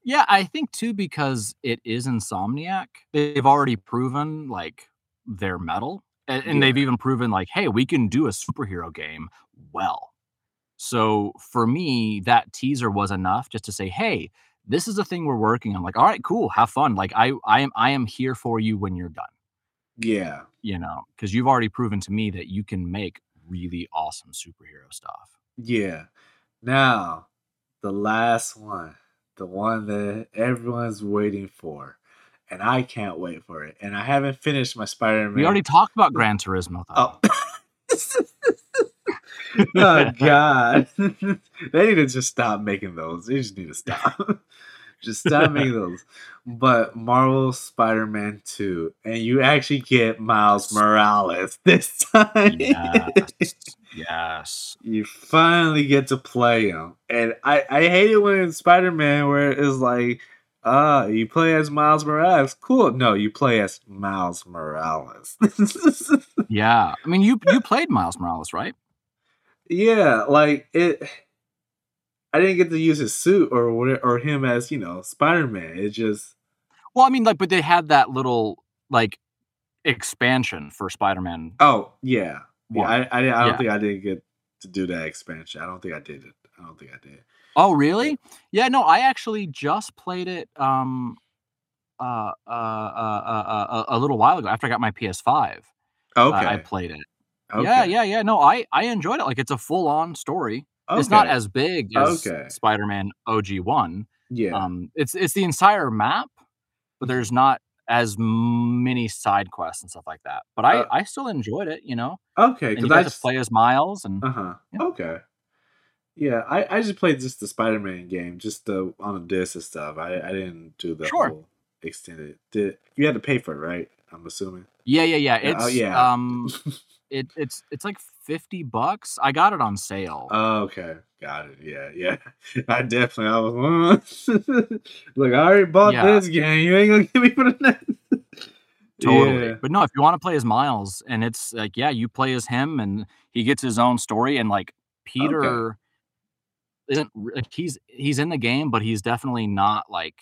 Yeah, I think too because it is Insomniac. They've already proven like their mettle, and, and they've even proven like, hey, we can do a superhero game well. So for me, that teaser was enough just to say, hey, this is the thing we're working on. Like, all right, cool, have fun. Like, I, I am, I am here for you when you're done. Yeah. You know, because you've already proven to me that you can make really awesome superhero stuff. Yeah. Now, the last one, the one that everyone's waiting for. And I can't wait for it. And I haven't finished my Spider Man. We already talked about Gran Turismo, though. Oh. oh God! they need to just stop making those. They just need to stop. just stop making those. But Marvel Spider-Man Two, and you actually get Miles Morales this time. yes, yes. you finally get to play him, and I I hate it when Spider-Man where it's like. Ah, you play as Miles Morales. Cool. No, you play as Miles Morales. Yeah, I mean, you you played Miles Morales, right? Yeah, like it. I didn't get to use his suit or or him as you know Spider Man. It just Well, I mean, like, but they had that little like expansion for Spider-Man. oh yeah, yeah. I I, I don't Yeah. think I didn't get to do that expansion. I don't think I did it. I don't think I did. Oh, really? Yeah, no, I actually just played it um uh uh uh, uh, uh a little while ago after I got my PS5. uh, Okay. I played it. okay. Yeah, yeah, yeah. No, I I enjoyed it. Like, it's a full-on story. It's not as big as Okay. Spider-Man OG one. Yeah. Um, it's it's the entire map, but there's not as many side quests and stuff like that. But I Uh, I still enjoyed it. You know, okay. Because I just play as Miles and uh huh. Yeah. Okay. Yeah, I, I just played just the Spider Man game, just the on the disc and stuff. I I didn't do the Sure. whole extended. Did you had to pay for it, right? I'm assuming. yeah, yeah, yeah. Yeah, It's oh, yeah. um, it it's it's like 50 bucks. I got it on sale. Oh, okay. Got it. Yeah, yeah. I definitely I was like, I already bought Yeah. this game. You ain't gonna give me for the next. Totally. Yeah. But no, if you want to play as Miles and it's like, yeah, you play as him and he gets his own story and like Peter isn't like he's he's in the game, but he's definitely not like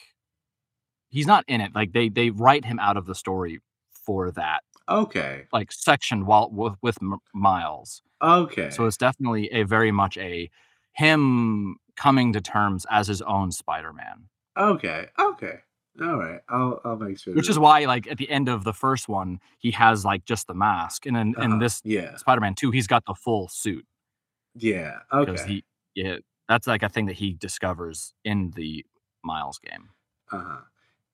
he's not in it. Like they they write him out of the story for that Okay. like section while with, with Miles. Okay. So it's definitely a very much a him coming to terms as his own Spider-Man. okay. Okay. All right. I'll I'll make sure. Which is why like at the end of the first one, he has like just the mask. And then uh-huh, in this Yeah. Spider-Man 2, he's got the full suit Yeah. Okay. he yeah, that's like a thing that he discovers in the Miles game. Uh-huh.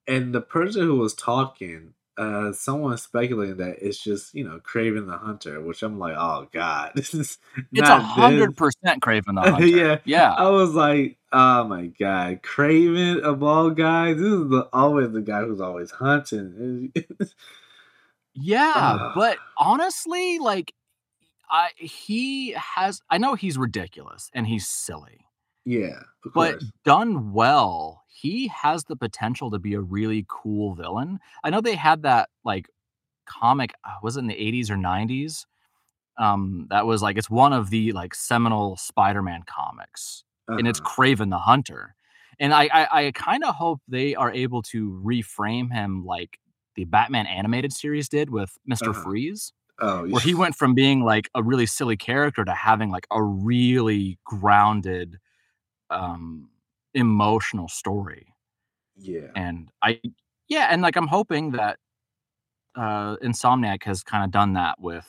And the person who was talking, uh, someone speculating that it's just, you know, Kraven the Hunter, which I'm like, oh god, this is It's a hundred percent Kraven the Hunter. yeah. Yeah. I was like, oh my god, Kraven of all guys, this is the always the guy who's always hunting. Yeah, but honestly, like I he has I know he's ridiculous and he's silly, yeah, but done well, he has the potential to be a really cool villain. I know they had that like comic uh, was it in the 80s or 90s? Um that was like it's one of the like seminal Spider-Man comics and it's Uh-huh. Kraven the Hunter. And I I, I kind of hope they are able to reframe him like the Batman animated series did with Mr. Uh-huh. Freeze, Oh, where he went from being like a really silly character to having like a really grounded um emotional story. yeah. And I yeah, and like I'm hoping that uh Insomniac has kind of done that with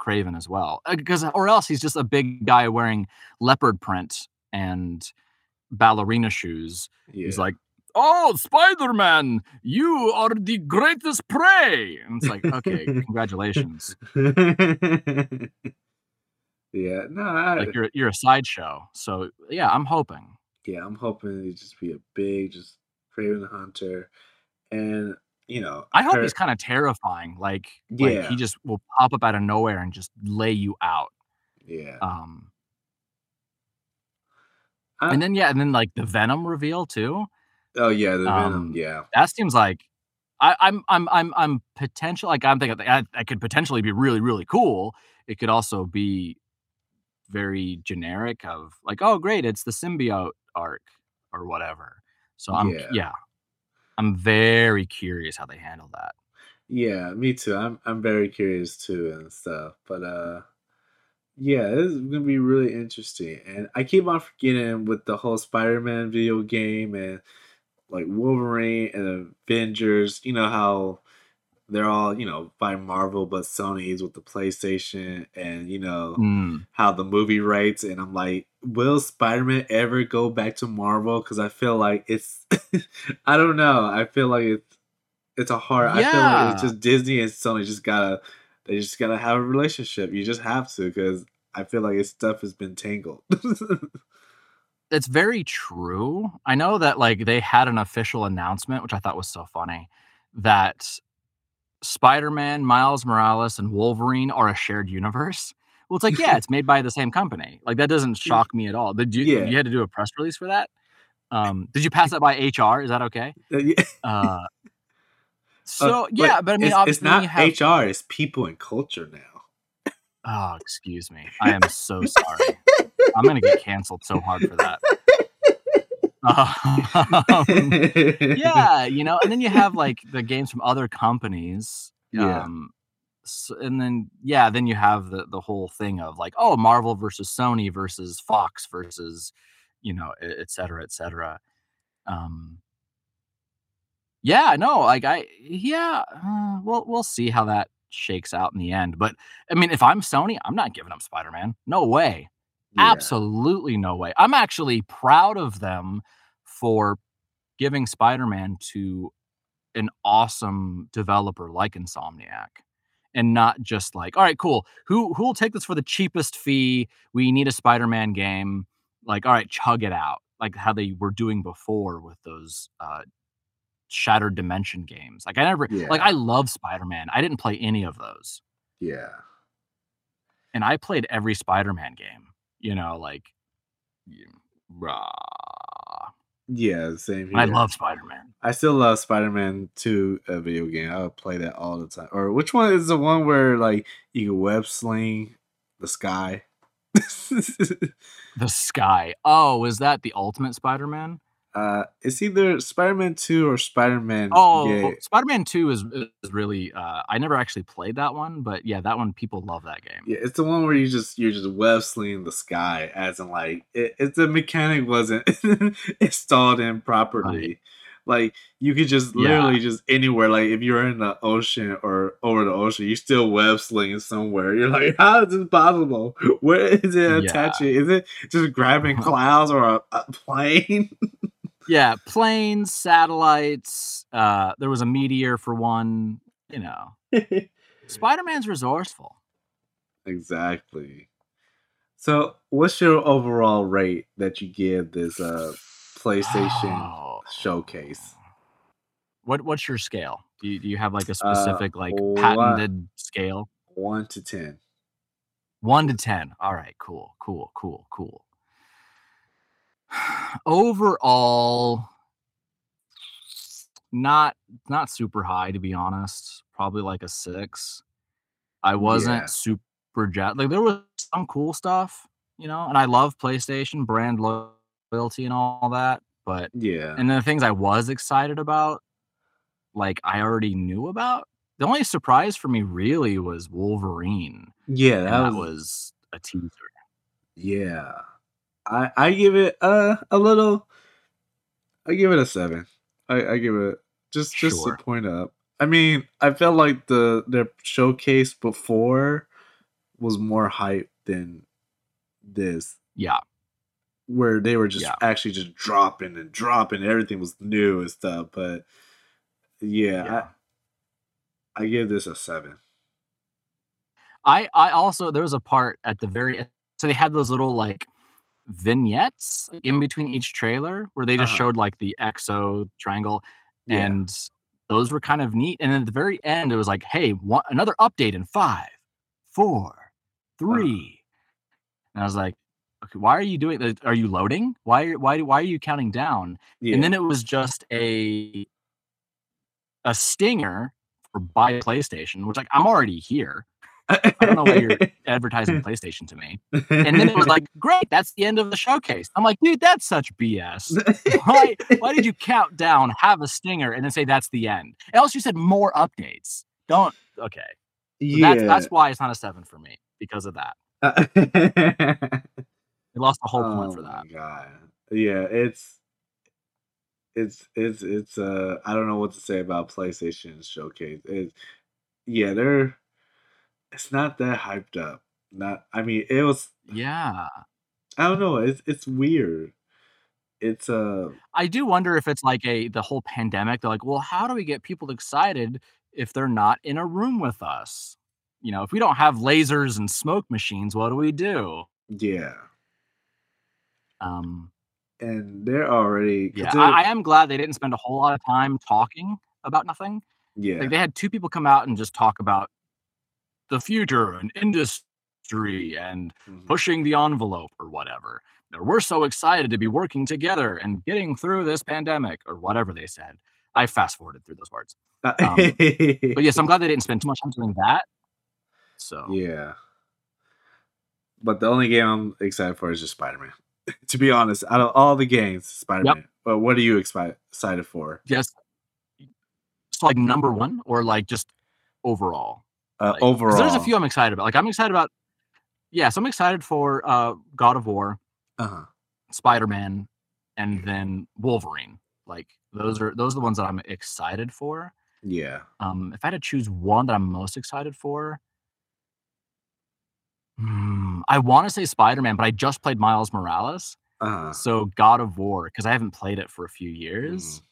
Kraven as well. Because or else he's just a big guy wearing leopard print and ballerina shoes. Yeah. He's like, "Oh, Spider-Man, you are the greatest prey." And it's like, "Okay, congratulations. yeah, no, I, Like you're you're a sideshow." So, yeah, I'm hoping. yeah, I'm hoping it just be a big, just Kraven the Hunter, and you know, I hope her- he's kind of terrifying. Like, like Yeah. he just will pop up out of nowhere and just lay you out. yeah, Um I- and then yeah, and then like the Venom reveal too. oh yeah, the Venom, um, yeah, That seems like I, I'm I'm I'm I'm potential like I'm thinking that that could potentially be really really cool. It could also be very generic of like oh great it's the symbiote arc or whatever. So I'm Yeah. yeah, I'm very curious how they handle that. yeah, me too. I'm I'm very curious too and stuff, but uh, yeah, this is gonna be really interesting, and I keep on forgetting with the whole Spider-Man video game and like Wolverine and Avengers. You know how they're all you know by Marvel, but Sony's with the PlayStation, and you know Mm. how the movie rights. And I'm like, will Spider-Man ever go back to Marvel? Because I feel like it's, I don't know. I feel like it's it's a hard. I feel like it's just Disney and Sony just gotta they just gotta have a relationship. You just have to because I feel like his stuff has been tangled. It's very true. I know that like they had an official announcement, which I thought was so funny, that Spider-Man, Miles Morales, and Wolverine are a shared universe. Well, it's like, yeah, it's made by the same company. Like that doesn't shock me at all. Did you Yeah. you had to do a press release for that? Um, did you pass that by HR? Is that okay? Yeah. Uh, Uh, so yeah, but I mean, it's, it's not have. HR. It's people and culture now. Oh, excuse me. I am so sorry. I'm gonna get canceled so hard for that. Um, yeah, you know, and then you have like the games from other companies. Yeah. Um, s and then yeah, then you have the the whole thing of like, oh, Marvel versus Sony versus Fox versus, you know, et cetera, et cetera. Um, yeah, no, like I, yeah, uh, we'll we'll see how that shakes out in the end. But I mean, if I'm Sony, I'm not giving up Spider Man. No way. Yeah. Absolutely no way. I'm actually proud of them for giving Spider-Man to an awesome developer like Insomniac and not just like, all right, cool. Who who will take this for the cheapest fee? We need a Spider-Man game. Like, all right, chug it out. Like how they were doing before with those uh Shattered Dimension games. Like I never like I love Spider-Man. I didn't play any of those. Yeah. and I played every Spider-Man game, you know, like, rah. Yeah, same I love Spider-Man. I still love Spider-Man 2, a video game. I would play that all the time. Or which one is the one where like you can web sling the sky? The Sky. Oh, is that the Ultimate Spider-Man? Uh, it's either Spider-Man 2 or Spider-Man Oh, yeah, Spider-Man 2 is is really, uh I never actually played that one, but yeah, that one people love that game. yeah, it's the one where you just you're just web slinging the sky, as in like it, it's the mechanic wasn't installed in properly. Like you could just Yeah. literally just anywhere. Like if you're in the ocean or over the ocean, you're still web slinging somewhere. You're like, how is this possible? Where is it Yeah. attaching? Is it just grabbing clouds or a, a plane? Yeah, planes, satellites, uh, there was a meteor for one, you know. Spider-Man's resourceful. exactly. So, what's your overall rate that you give this uh PlayStation Oh. showcase? What what's your scale? Do you do you have, like, a Uh, specific, like, what- patented scale? One to ten. 1 to 10. Alright, cool, cool, cool, cool. Overall not not super high, to be honest. Probably like a 6. I wasn't Yeah. super jet like, there was some cool stuff, you know, and I love PlayStation, brand loyalty and all that, but Yeah. and the things I was excited about, like, I already knew about. The only surprise for me really was Wolverine, yeah, that, that was, was a teaser. yeah. I I give it uh a little I give it a seven. I, I give it just just Sure. a point up. I mean, I felt like the their showcase before was more hype than this, Yeah, where they were just Yeah. actually just dropping and dropping. Everything was new and stuff. But yeah, yeah. I, I give this a seven. I I also there was a part at the very so they had those little, like, vignettes in between each trailer where they just Uh-huh. showed, like, the exo triangle, Yeah. and those were kind of neat, and then at the very end, it was like, "Hey, one another update in 5, 4, 3." And I was like, "Okay, why are you doing th Are you loading? Why are why why are you counting down?" yeah. And then it was just a a stinger for buy PlayStation, which, like, I'm already here. I don't know why you're advertising PlayStation to me. And then it was like, "Great, that's the end of the showcase." I'm like, "Dude, that's such BS. Why why did you count down, have a stinger, and then say that's the end? Else you said more updates. Don't okay. So yeah. that's that's why it's not a 7 for me, because of that. They lost the whole point for Oh that. god. Yeah, it's it's it's it's uh I don't know what to say about PlayStation showcase. It's yeah, they're it's not that hyped up. Not I mean it was Yeah. I don't know, it's it's weird. It's uh I do wonder if it's like a the whole pandemic, they're like, "Well, how do we get people excited if they're not in a room with us? You know, if we don't have lasers and smoke machines, what do we do?" yeah. Um, And they're already yeah, I I am glad they didn't spend a whole lot of time talking about nothing. yeah. Like, they had 2 people come out and just talk about the future and industry and mhm. pushing the envelope or whatever. Or, "We're so excited to be working together and getting through this pandemic," or whatever they said. I fast forwarded through those words. um, But yes, I'm glad they didn't spend too much time doing that. So, Yeah. But the only game I'm excited for is just Spider-Man. to be honest, out of all the games, Spider-Man. But what are you expi- excited for? Yes. so, like, number 1 or, like, just overall? Uh, Like overall, there's a few I'm excited about. Like, I'm excited about yeah, so I'm excited for, uh, God of War, Uh-huh. Spider-Man, and then Wolverine. Like, those are those are the ones that I'm excited for. Yeah. Um, if I had to choose one that I'm most excited for hmm, I wanna say Spider-Man, but I just played Miles Morales, Uh-huh. so God of War, because I haven't played it for a few years.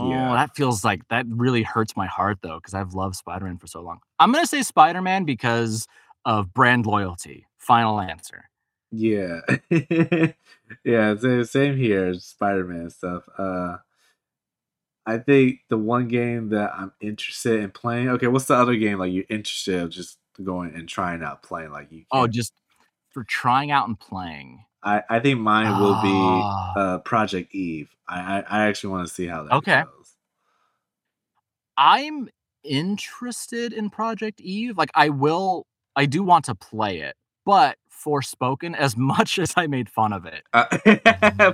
Oh, Yeah. that feels like that really hurts my heart though, because I've loved Spider-Man for so long. I'm gonna say Spider-Man because of brand loyalty. Final answer. Yeah. yeah, sa- same here, Spider-Man stuff. Uh I think the one game that I'm interested in playing. Okay, what's the other game like you're interested in just going and trying out playing like you Oh, just for trying out and playing. I I think mine will be, Ah. uh, Project Eve. I I I actually wanna see how that Okay. goes. I'm interested in Project Eve, like, I will I do want to play it, but Forspoken, as much as I made fun of it, Uh,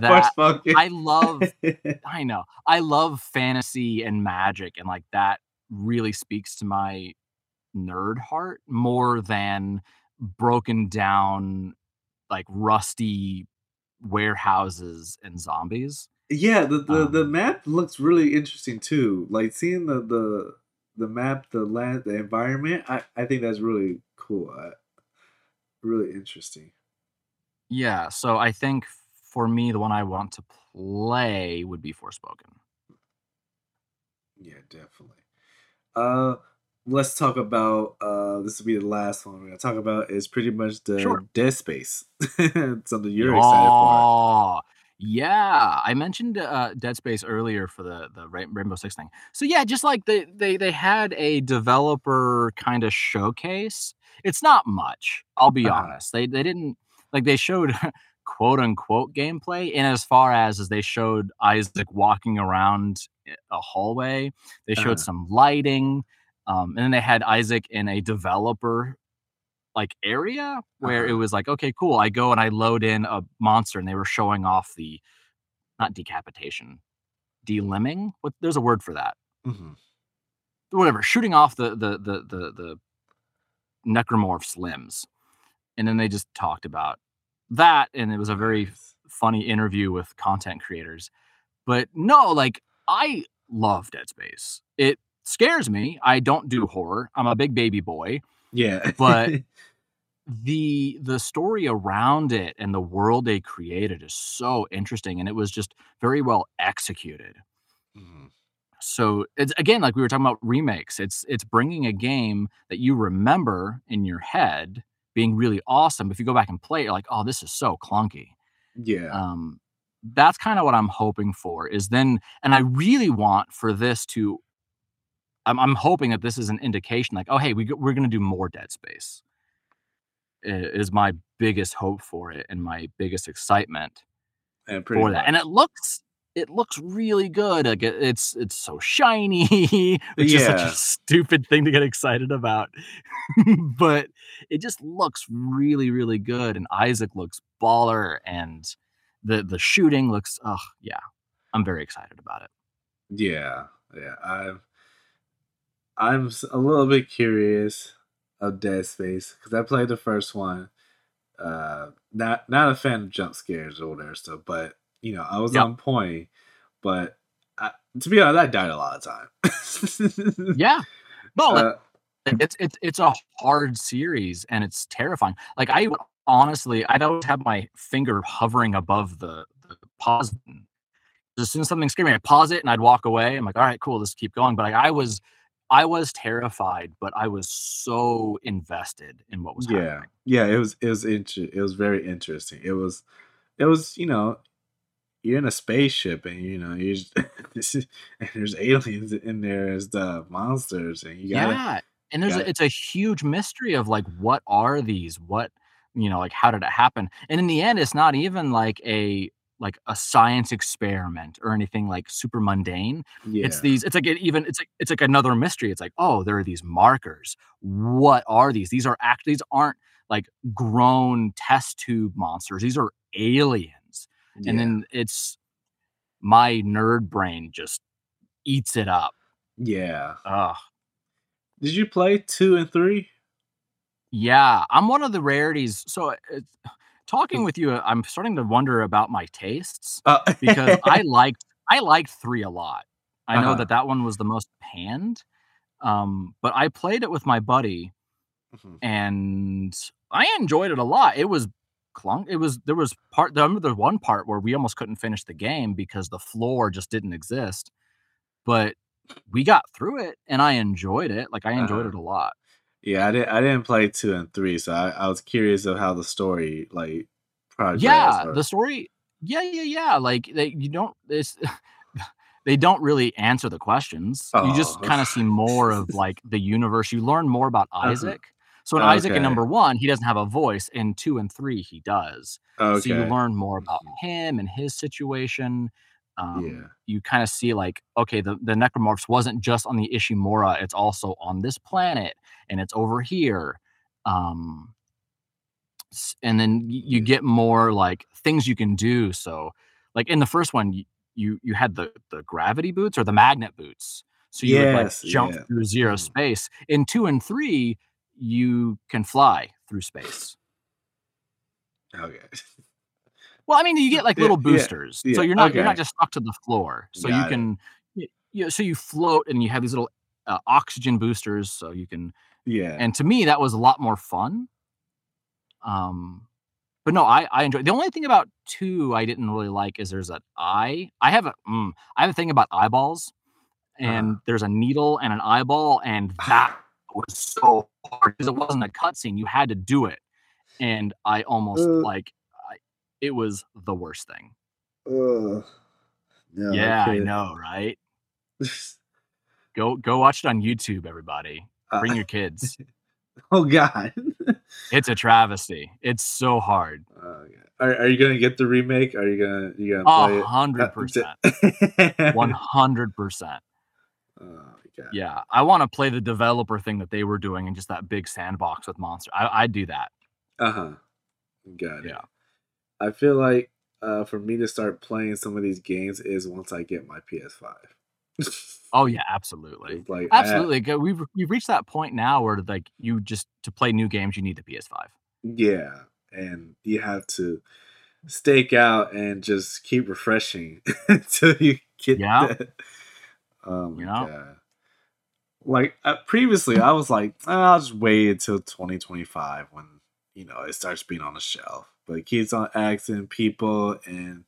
Forspoken. I love I know. I love fantasy and magic, and, like, that really speaks to my nerd heart more than broken down, like, rusty warehouses and zombies. Yeah, the the the Um map looks really interesting too. Like, seeing the the the map, the land, the environment, I I think that's really cool, uh really interesting. Yeah, so I think for me, the one I want to play would be Forspoken. Yeah, definitely. Uh, let's talk about, uh this will be the last one we're gonna talk about is pretty much Sure. the Dead Space. Something you're excited for. Yeah, yeah, I mentioned, uh, Dead Space earlier for the the Rainbow Six thing. So, yeah, just like they they they had a developer kinda showcase. It's not much, I'll be Uh-huh. honest. They they didn't like, they showed quote, unquote "gameplay" in as far as as they showed Isaac walking around, eh, a hallway. They showed Uh-huh. some lighting, um, and then they had Isaac in a developer, like, area where it Uh-huh. was like, "Okay, cool." I go and I load in a monster, and they were showing off the not decapitation, delimbing? What there's a word for that. Mhm. Whatever, shooting off the the the the the necromorph's limbs, and then they just talked about that, and it was a very Nice. funny interview with content creators. But, no, like, I love Dead Space. It scares me, I don't do horror, I'm a big baby boy, Yeah. but the the story around it and the world they created is so interesting, and it was just very well executed. Mhm. So, it's again, like we were talking about remakes, it's it's bringing a game that you remember in your head being really awesome. If you go back and play it, you're like, "Oh, this is so clunky." Yeah. Um, that's kinda what I'm hoping for, is then and I really want for this to I'm I'm hoping that this is an indication like, "Oh, hey, we, we're gonna do more Dead Space." Is my biggest hope for it and my biggest excitement And pretty for that, and it looks it looks really good, like, it's it's so shiny, which is such a stupid thing to get excited about, but it just looks really, really good, and Isaac looks baller, and the the shooting looks oh yeah. I'm very excited about it. Yeah, yeah, I'm I'm a little bit curious of Dead Space because I played the 1st one. Uh, not not a fan of jump scares or whatever stuff, but, you know, I was Yep. on point, but I to be honest, I died a lot of time. Yeah. No, like, Uh it's it's it's a hard series, and it's terrifying. Like, I honestly I don't have my finger hovering above the the pause button. As soon as something scared me, I'd pause it, and I'd walk away. I'm like, "Alright, cool, let's keep going," but, like, I was I was terrified, but I was so invested in what was Yeah. happening. Yeah, it was it was inter it was very interesting. It was it was, you know, you're in a spaceship and, you know, you just this is and there's aliens in there as the monsters, and you gotta Yeah, and there's a gotta it's a huge mystery of, like, what are these? What you know, like, how did it happen? And in the end, it's not even like a like a science experiment or anything, like, super mundane. It's these it's like it even it's like it's like another mystery. It's like, "Oh, there are these markers. What are these? These are act these aren't, like, grown test tube monsters, these are aliens." And then it's my nerd brain just eats it up. Yeah. Ugh. Did you play 2 and 3? Yeah, I'm one of the rarities so, uh, it's talking with you, I'm starting to wonder about my tastes Uh because I liked I liked 3 a lot. I know Uh-huh. that that one was the most panned, um, but I played it with my buddy, Mhm. and I enjoyed it a lot. It was clunk it was there was part I remember the one part where we almost couldn't finish the game because the floor just didn't exist, but we got through it, and I enjoyed it, like, I enjoyed Uh-huh. it a lot. Yeah, I didn't I didn't play 2 and 3, so I I was curious of how the story, like, progressed Yeah, the story yeah, yeah, yeah, like, they you don't this they don't really answer the questions. You just Oh. kinda see more of, like, the universe. You learn more about Uh-huh. Isaac. So in Isaac in number 1, he doesn't have a voice, in 2 and 3, he does. Okay. So you learn more about him and his situation. Um, Yeah. you kinda see, like, okay, the the necromorphs wasn't just on the Ishimura, it's also on this planet, and it's over here. Um and then you get more, like, things you can do, so, like, in the first one, you you had the the gravity boots or the magnet boots, so you would, like, jump yeah. through 0 Mhm. space. In 2 and 3, you can fly through space. Okay. Well, I mean, you get, like, little yeah, boosters, so yeah, you're not you're not just stuck to the floor, so you Got it. can y yeah, so you float and you have these little, uh, oxygen boosters, so you can Yeah. and to me, that was a lot more fun. Um, but no, I I enjoyed the only thing about 2 I didn't really like is there's an eye I have a mm, I have a thing about eyeballs, Uh-huh. and there's a needle and an eyeball, and that was so hard because it wasn't a cutscene, you had to do it, and I almost, Uh like, it was the worst thing. Ugh. No, Yeah, I know, right? Go go watch it on YouTube, everybody. Uh Bring your kids. Oh god. It's a travesty. It's so hard. Oh, yeah. Are are you gonna get the remake? Are you gonna you gonna A hundred Uh, percent. 100%. Oh. Yeah, I wanna play the developer thing that they were doing in just that big sandbox with monster I I'd do that. Uh-huh. Got it. Yeah. I feel like, uh, for me to start playing some of these games is once I get my PS5. Oh, yeah, absolutely. It's like, Absolutely, g we've we've reached that point now where, like, you just to play new games, you need the PS5. Yeah, and you have to stake out and just keep refreshing until you get Yeah. that Oh my Yeah. god. Like, uh, previously, I was like, "Uh, I'll just wait until 2025 when, you know, it starts being on the shelf." But keeps on asking people and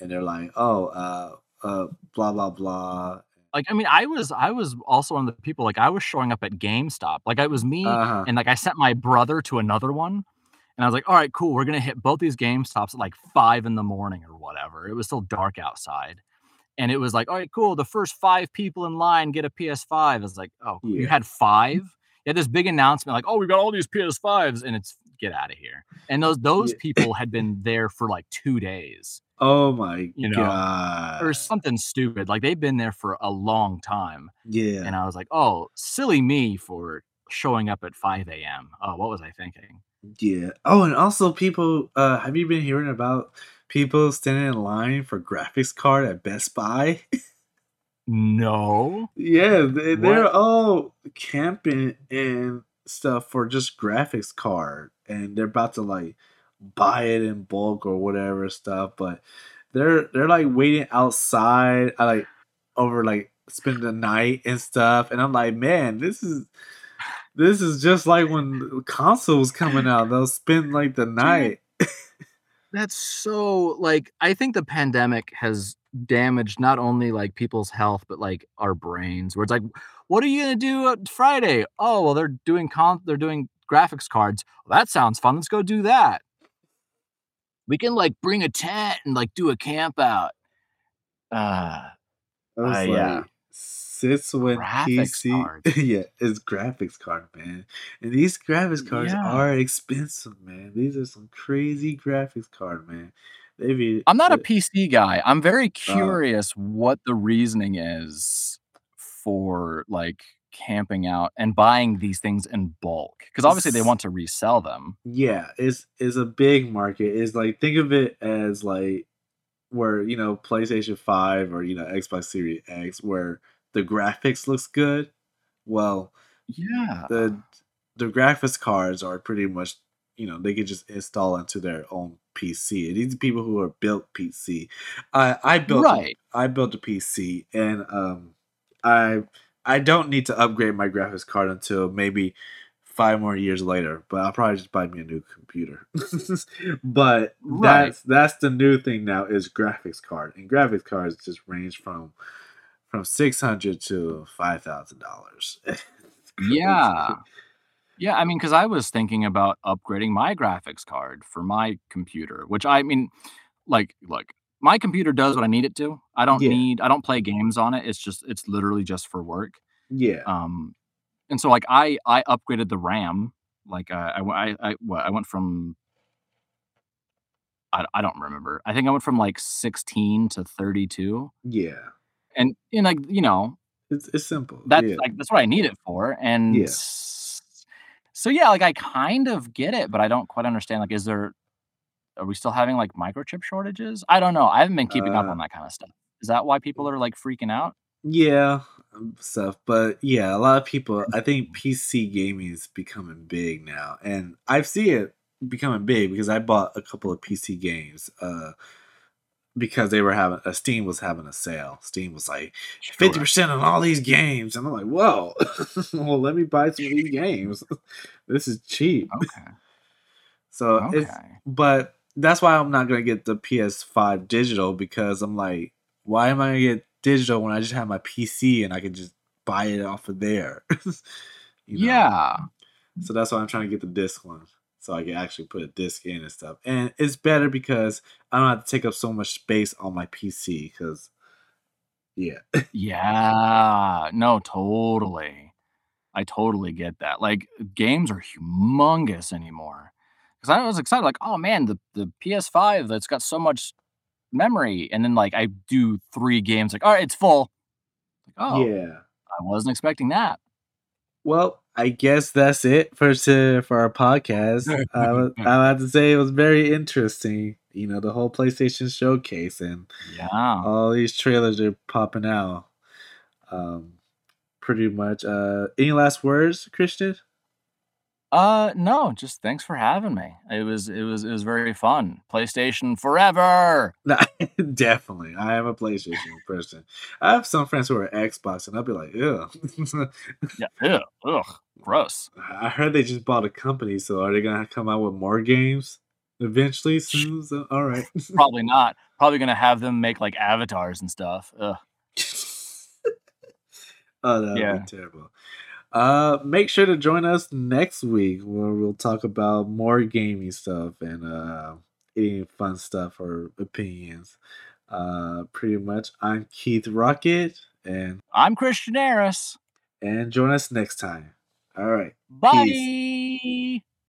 and they're like, "Oh, uh uh, blah, blah, blah." Like, I mean, I was I was also one of the people like, I was showing up at GameStop, like, it was me Uh-huh. and, like, I sent my brother to another one, and I was like, "Alright, cool, we're gonna hit both these GameStops at, like, 5 in the morning or whatever." It was still dark outside, and it was like, "Alright, cool, the first 5 people in line get a PS5." I was like, "Oh, you had 5?" You had this big announcement like, "Oh, we got all these PS5s," and it's get out of here, and those those people had been there for, like, 2 days. Oh my You know? Or something stupid, like, they've been there for a long time, Yeah. and I was like, "Oh, silly me for showing up at 5 AM. Oh, what was I thinking?" Yeah. Oh, and also people, uh, have you been hearing about people standing in line for graphics card at Best Buy? No. Yeah, they they're all camping and stuff for just graphics card, and they're about to, like, buy it in bulk or whatever stuff, but they're they're, like, waiting outside, uh, like, over, like spend the night and stuff, and I'm like, "Man, this is this is just like when the console was coming out, they'll spend, like, the night." that's so like, I think the pandemic has damaged not only, like, people's health, but, like, our brains, where it's like, "What are you gonna do Friday?" "Oh, well, they're doing con they're doing graphics cards." "Well, that sounds fun, let's go do that." "We can, like, bring a tent and, like, do a camp out." Uh, I uh, was yeah. like, "Since when Graphics PC" cards. Yeah, it's graphics card, man, and these graphics cards Yeah. are expensive, man, these are some crazy graphics card, man. They be I'm not a PC guy, I'm very Oh. curious what the reasoning is for, like, camping out and buying these things in bulk because obviously they want to resell them. Yeah, it's it's a big market, is like think of it as, like, where, you know, PlayStation 5 or, you know, Xbox Series X, where the graphics looks good. Well, Yeah. the the graphics cards are pretty much you know, they could just install into their own PC, and these people who are built PC. I I built Right. I built a PC, and, um, I I don't need to upgrade my graphics card until maybe 5 more years later, but I'll probably just buy me a new computer. But Right. that's that's the new thing now is graphics card, and graphics cards just range from from 600 to $5,000. Yeah. Yeah, I mean, because I was thinking about upgrading my graphics card for my computer, which I mean, like, look, my computer does what I need it to. I don't Yeah. need I don't play games on it, it's just it's literally just for work. Yeah. Um, and so, like, I I upgraded the RAM Like, uh, I I I what, I went from I I don't remember. I think I went from, like, 16 to 32. Yeah. And and, like, you know It's it's simple, that's, yeah. like, that's what I need it for, and Yeah. so, yeah, like, I kind of get it, but I don't quite understand, like, is there are we still having, like, microchip shortages? I don't know, I haven't been keeping up Uh on that kinda stuff. Is that why people are, like, freaking out? Yeah, um, stuff, but, yeah, a lot of people I think PC gaming is becoming big now, and I've seen it becoming big because I bought a couple of PC games, uh, because they were having uh, Steam was having a sale. Steam was like, fifty percent on all these games," and I'm like, "Whoa, well, let me buy some of these games. This is cheap." Okay. So, it's but that's why I'm not gonna get the PS5 digital because I'm like, "Why am I gonna get digital when I just have my PC and I can just buy it off of there?" You know? Yeah. So that's why I'm trying to get the disc one, so I can actually put a disc in and stuff, and it's better because I don't have to take up so much space on my PC because yeah. Yeah. No, totally. I totally get that, like, games are humongous anymore. 'Cause I was excited, like, "Oh, man, the the PS5 that's got so much memory," and then, like, I do 3 games, like, "Alright, it's full." "Oh, Yeah. I wasn't expecting that." Well, I guess that's it for to for our podcast. I I have to say it was very interesting, you know, the whole PlayStation showcase and Yeah. all these trailers are popping out. Um, pretty much, uh, any last words, Kristian? Uh, no, just thanks for having me. It was it was it was very fun. PlayStation forever! Nah, definitely, I am a PlayStation person. I have some friends who are Xbox, and I'll be like, "Ew." Yeah, ew, ugh, gross. I heard they just bought a company, so are they gonna come out with more games eventually soon? So, alright. Probably not. Probably gonna have them make, like, avatars and stuff, ugh. Oh, that would Yeah. be terrible. Uh, make sure to join us next week where we'll talk about more gaming stuff and, uh, any fun stuff or opinions. Uh, pretty much, I'm Keith Rock It, and I'm Kristian Harris. and join us next time. Alright. Peace. Bye!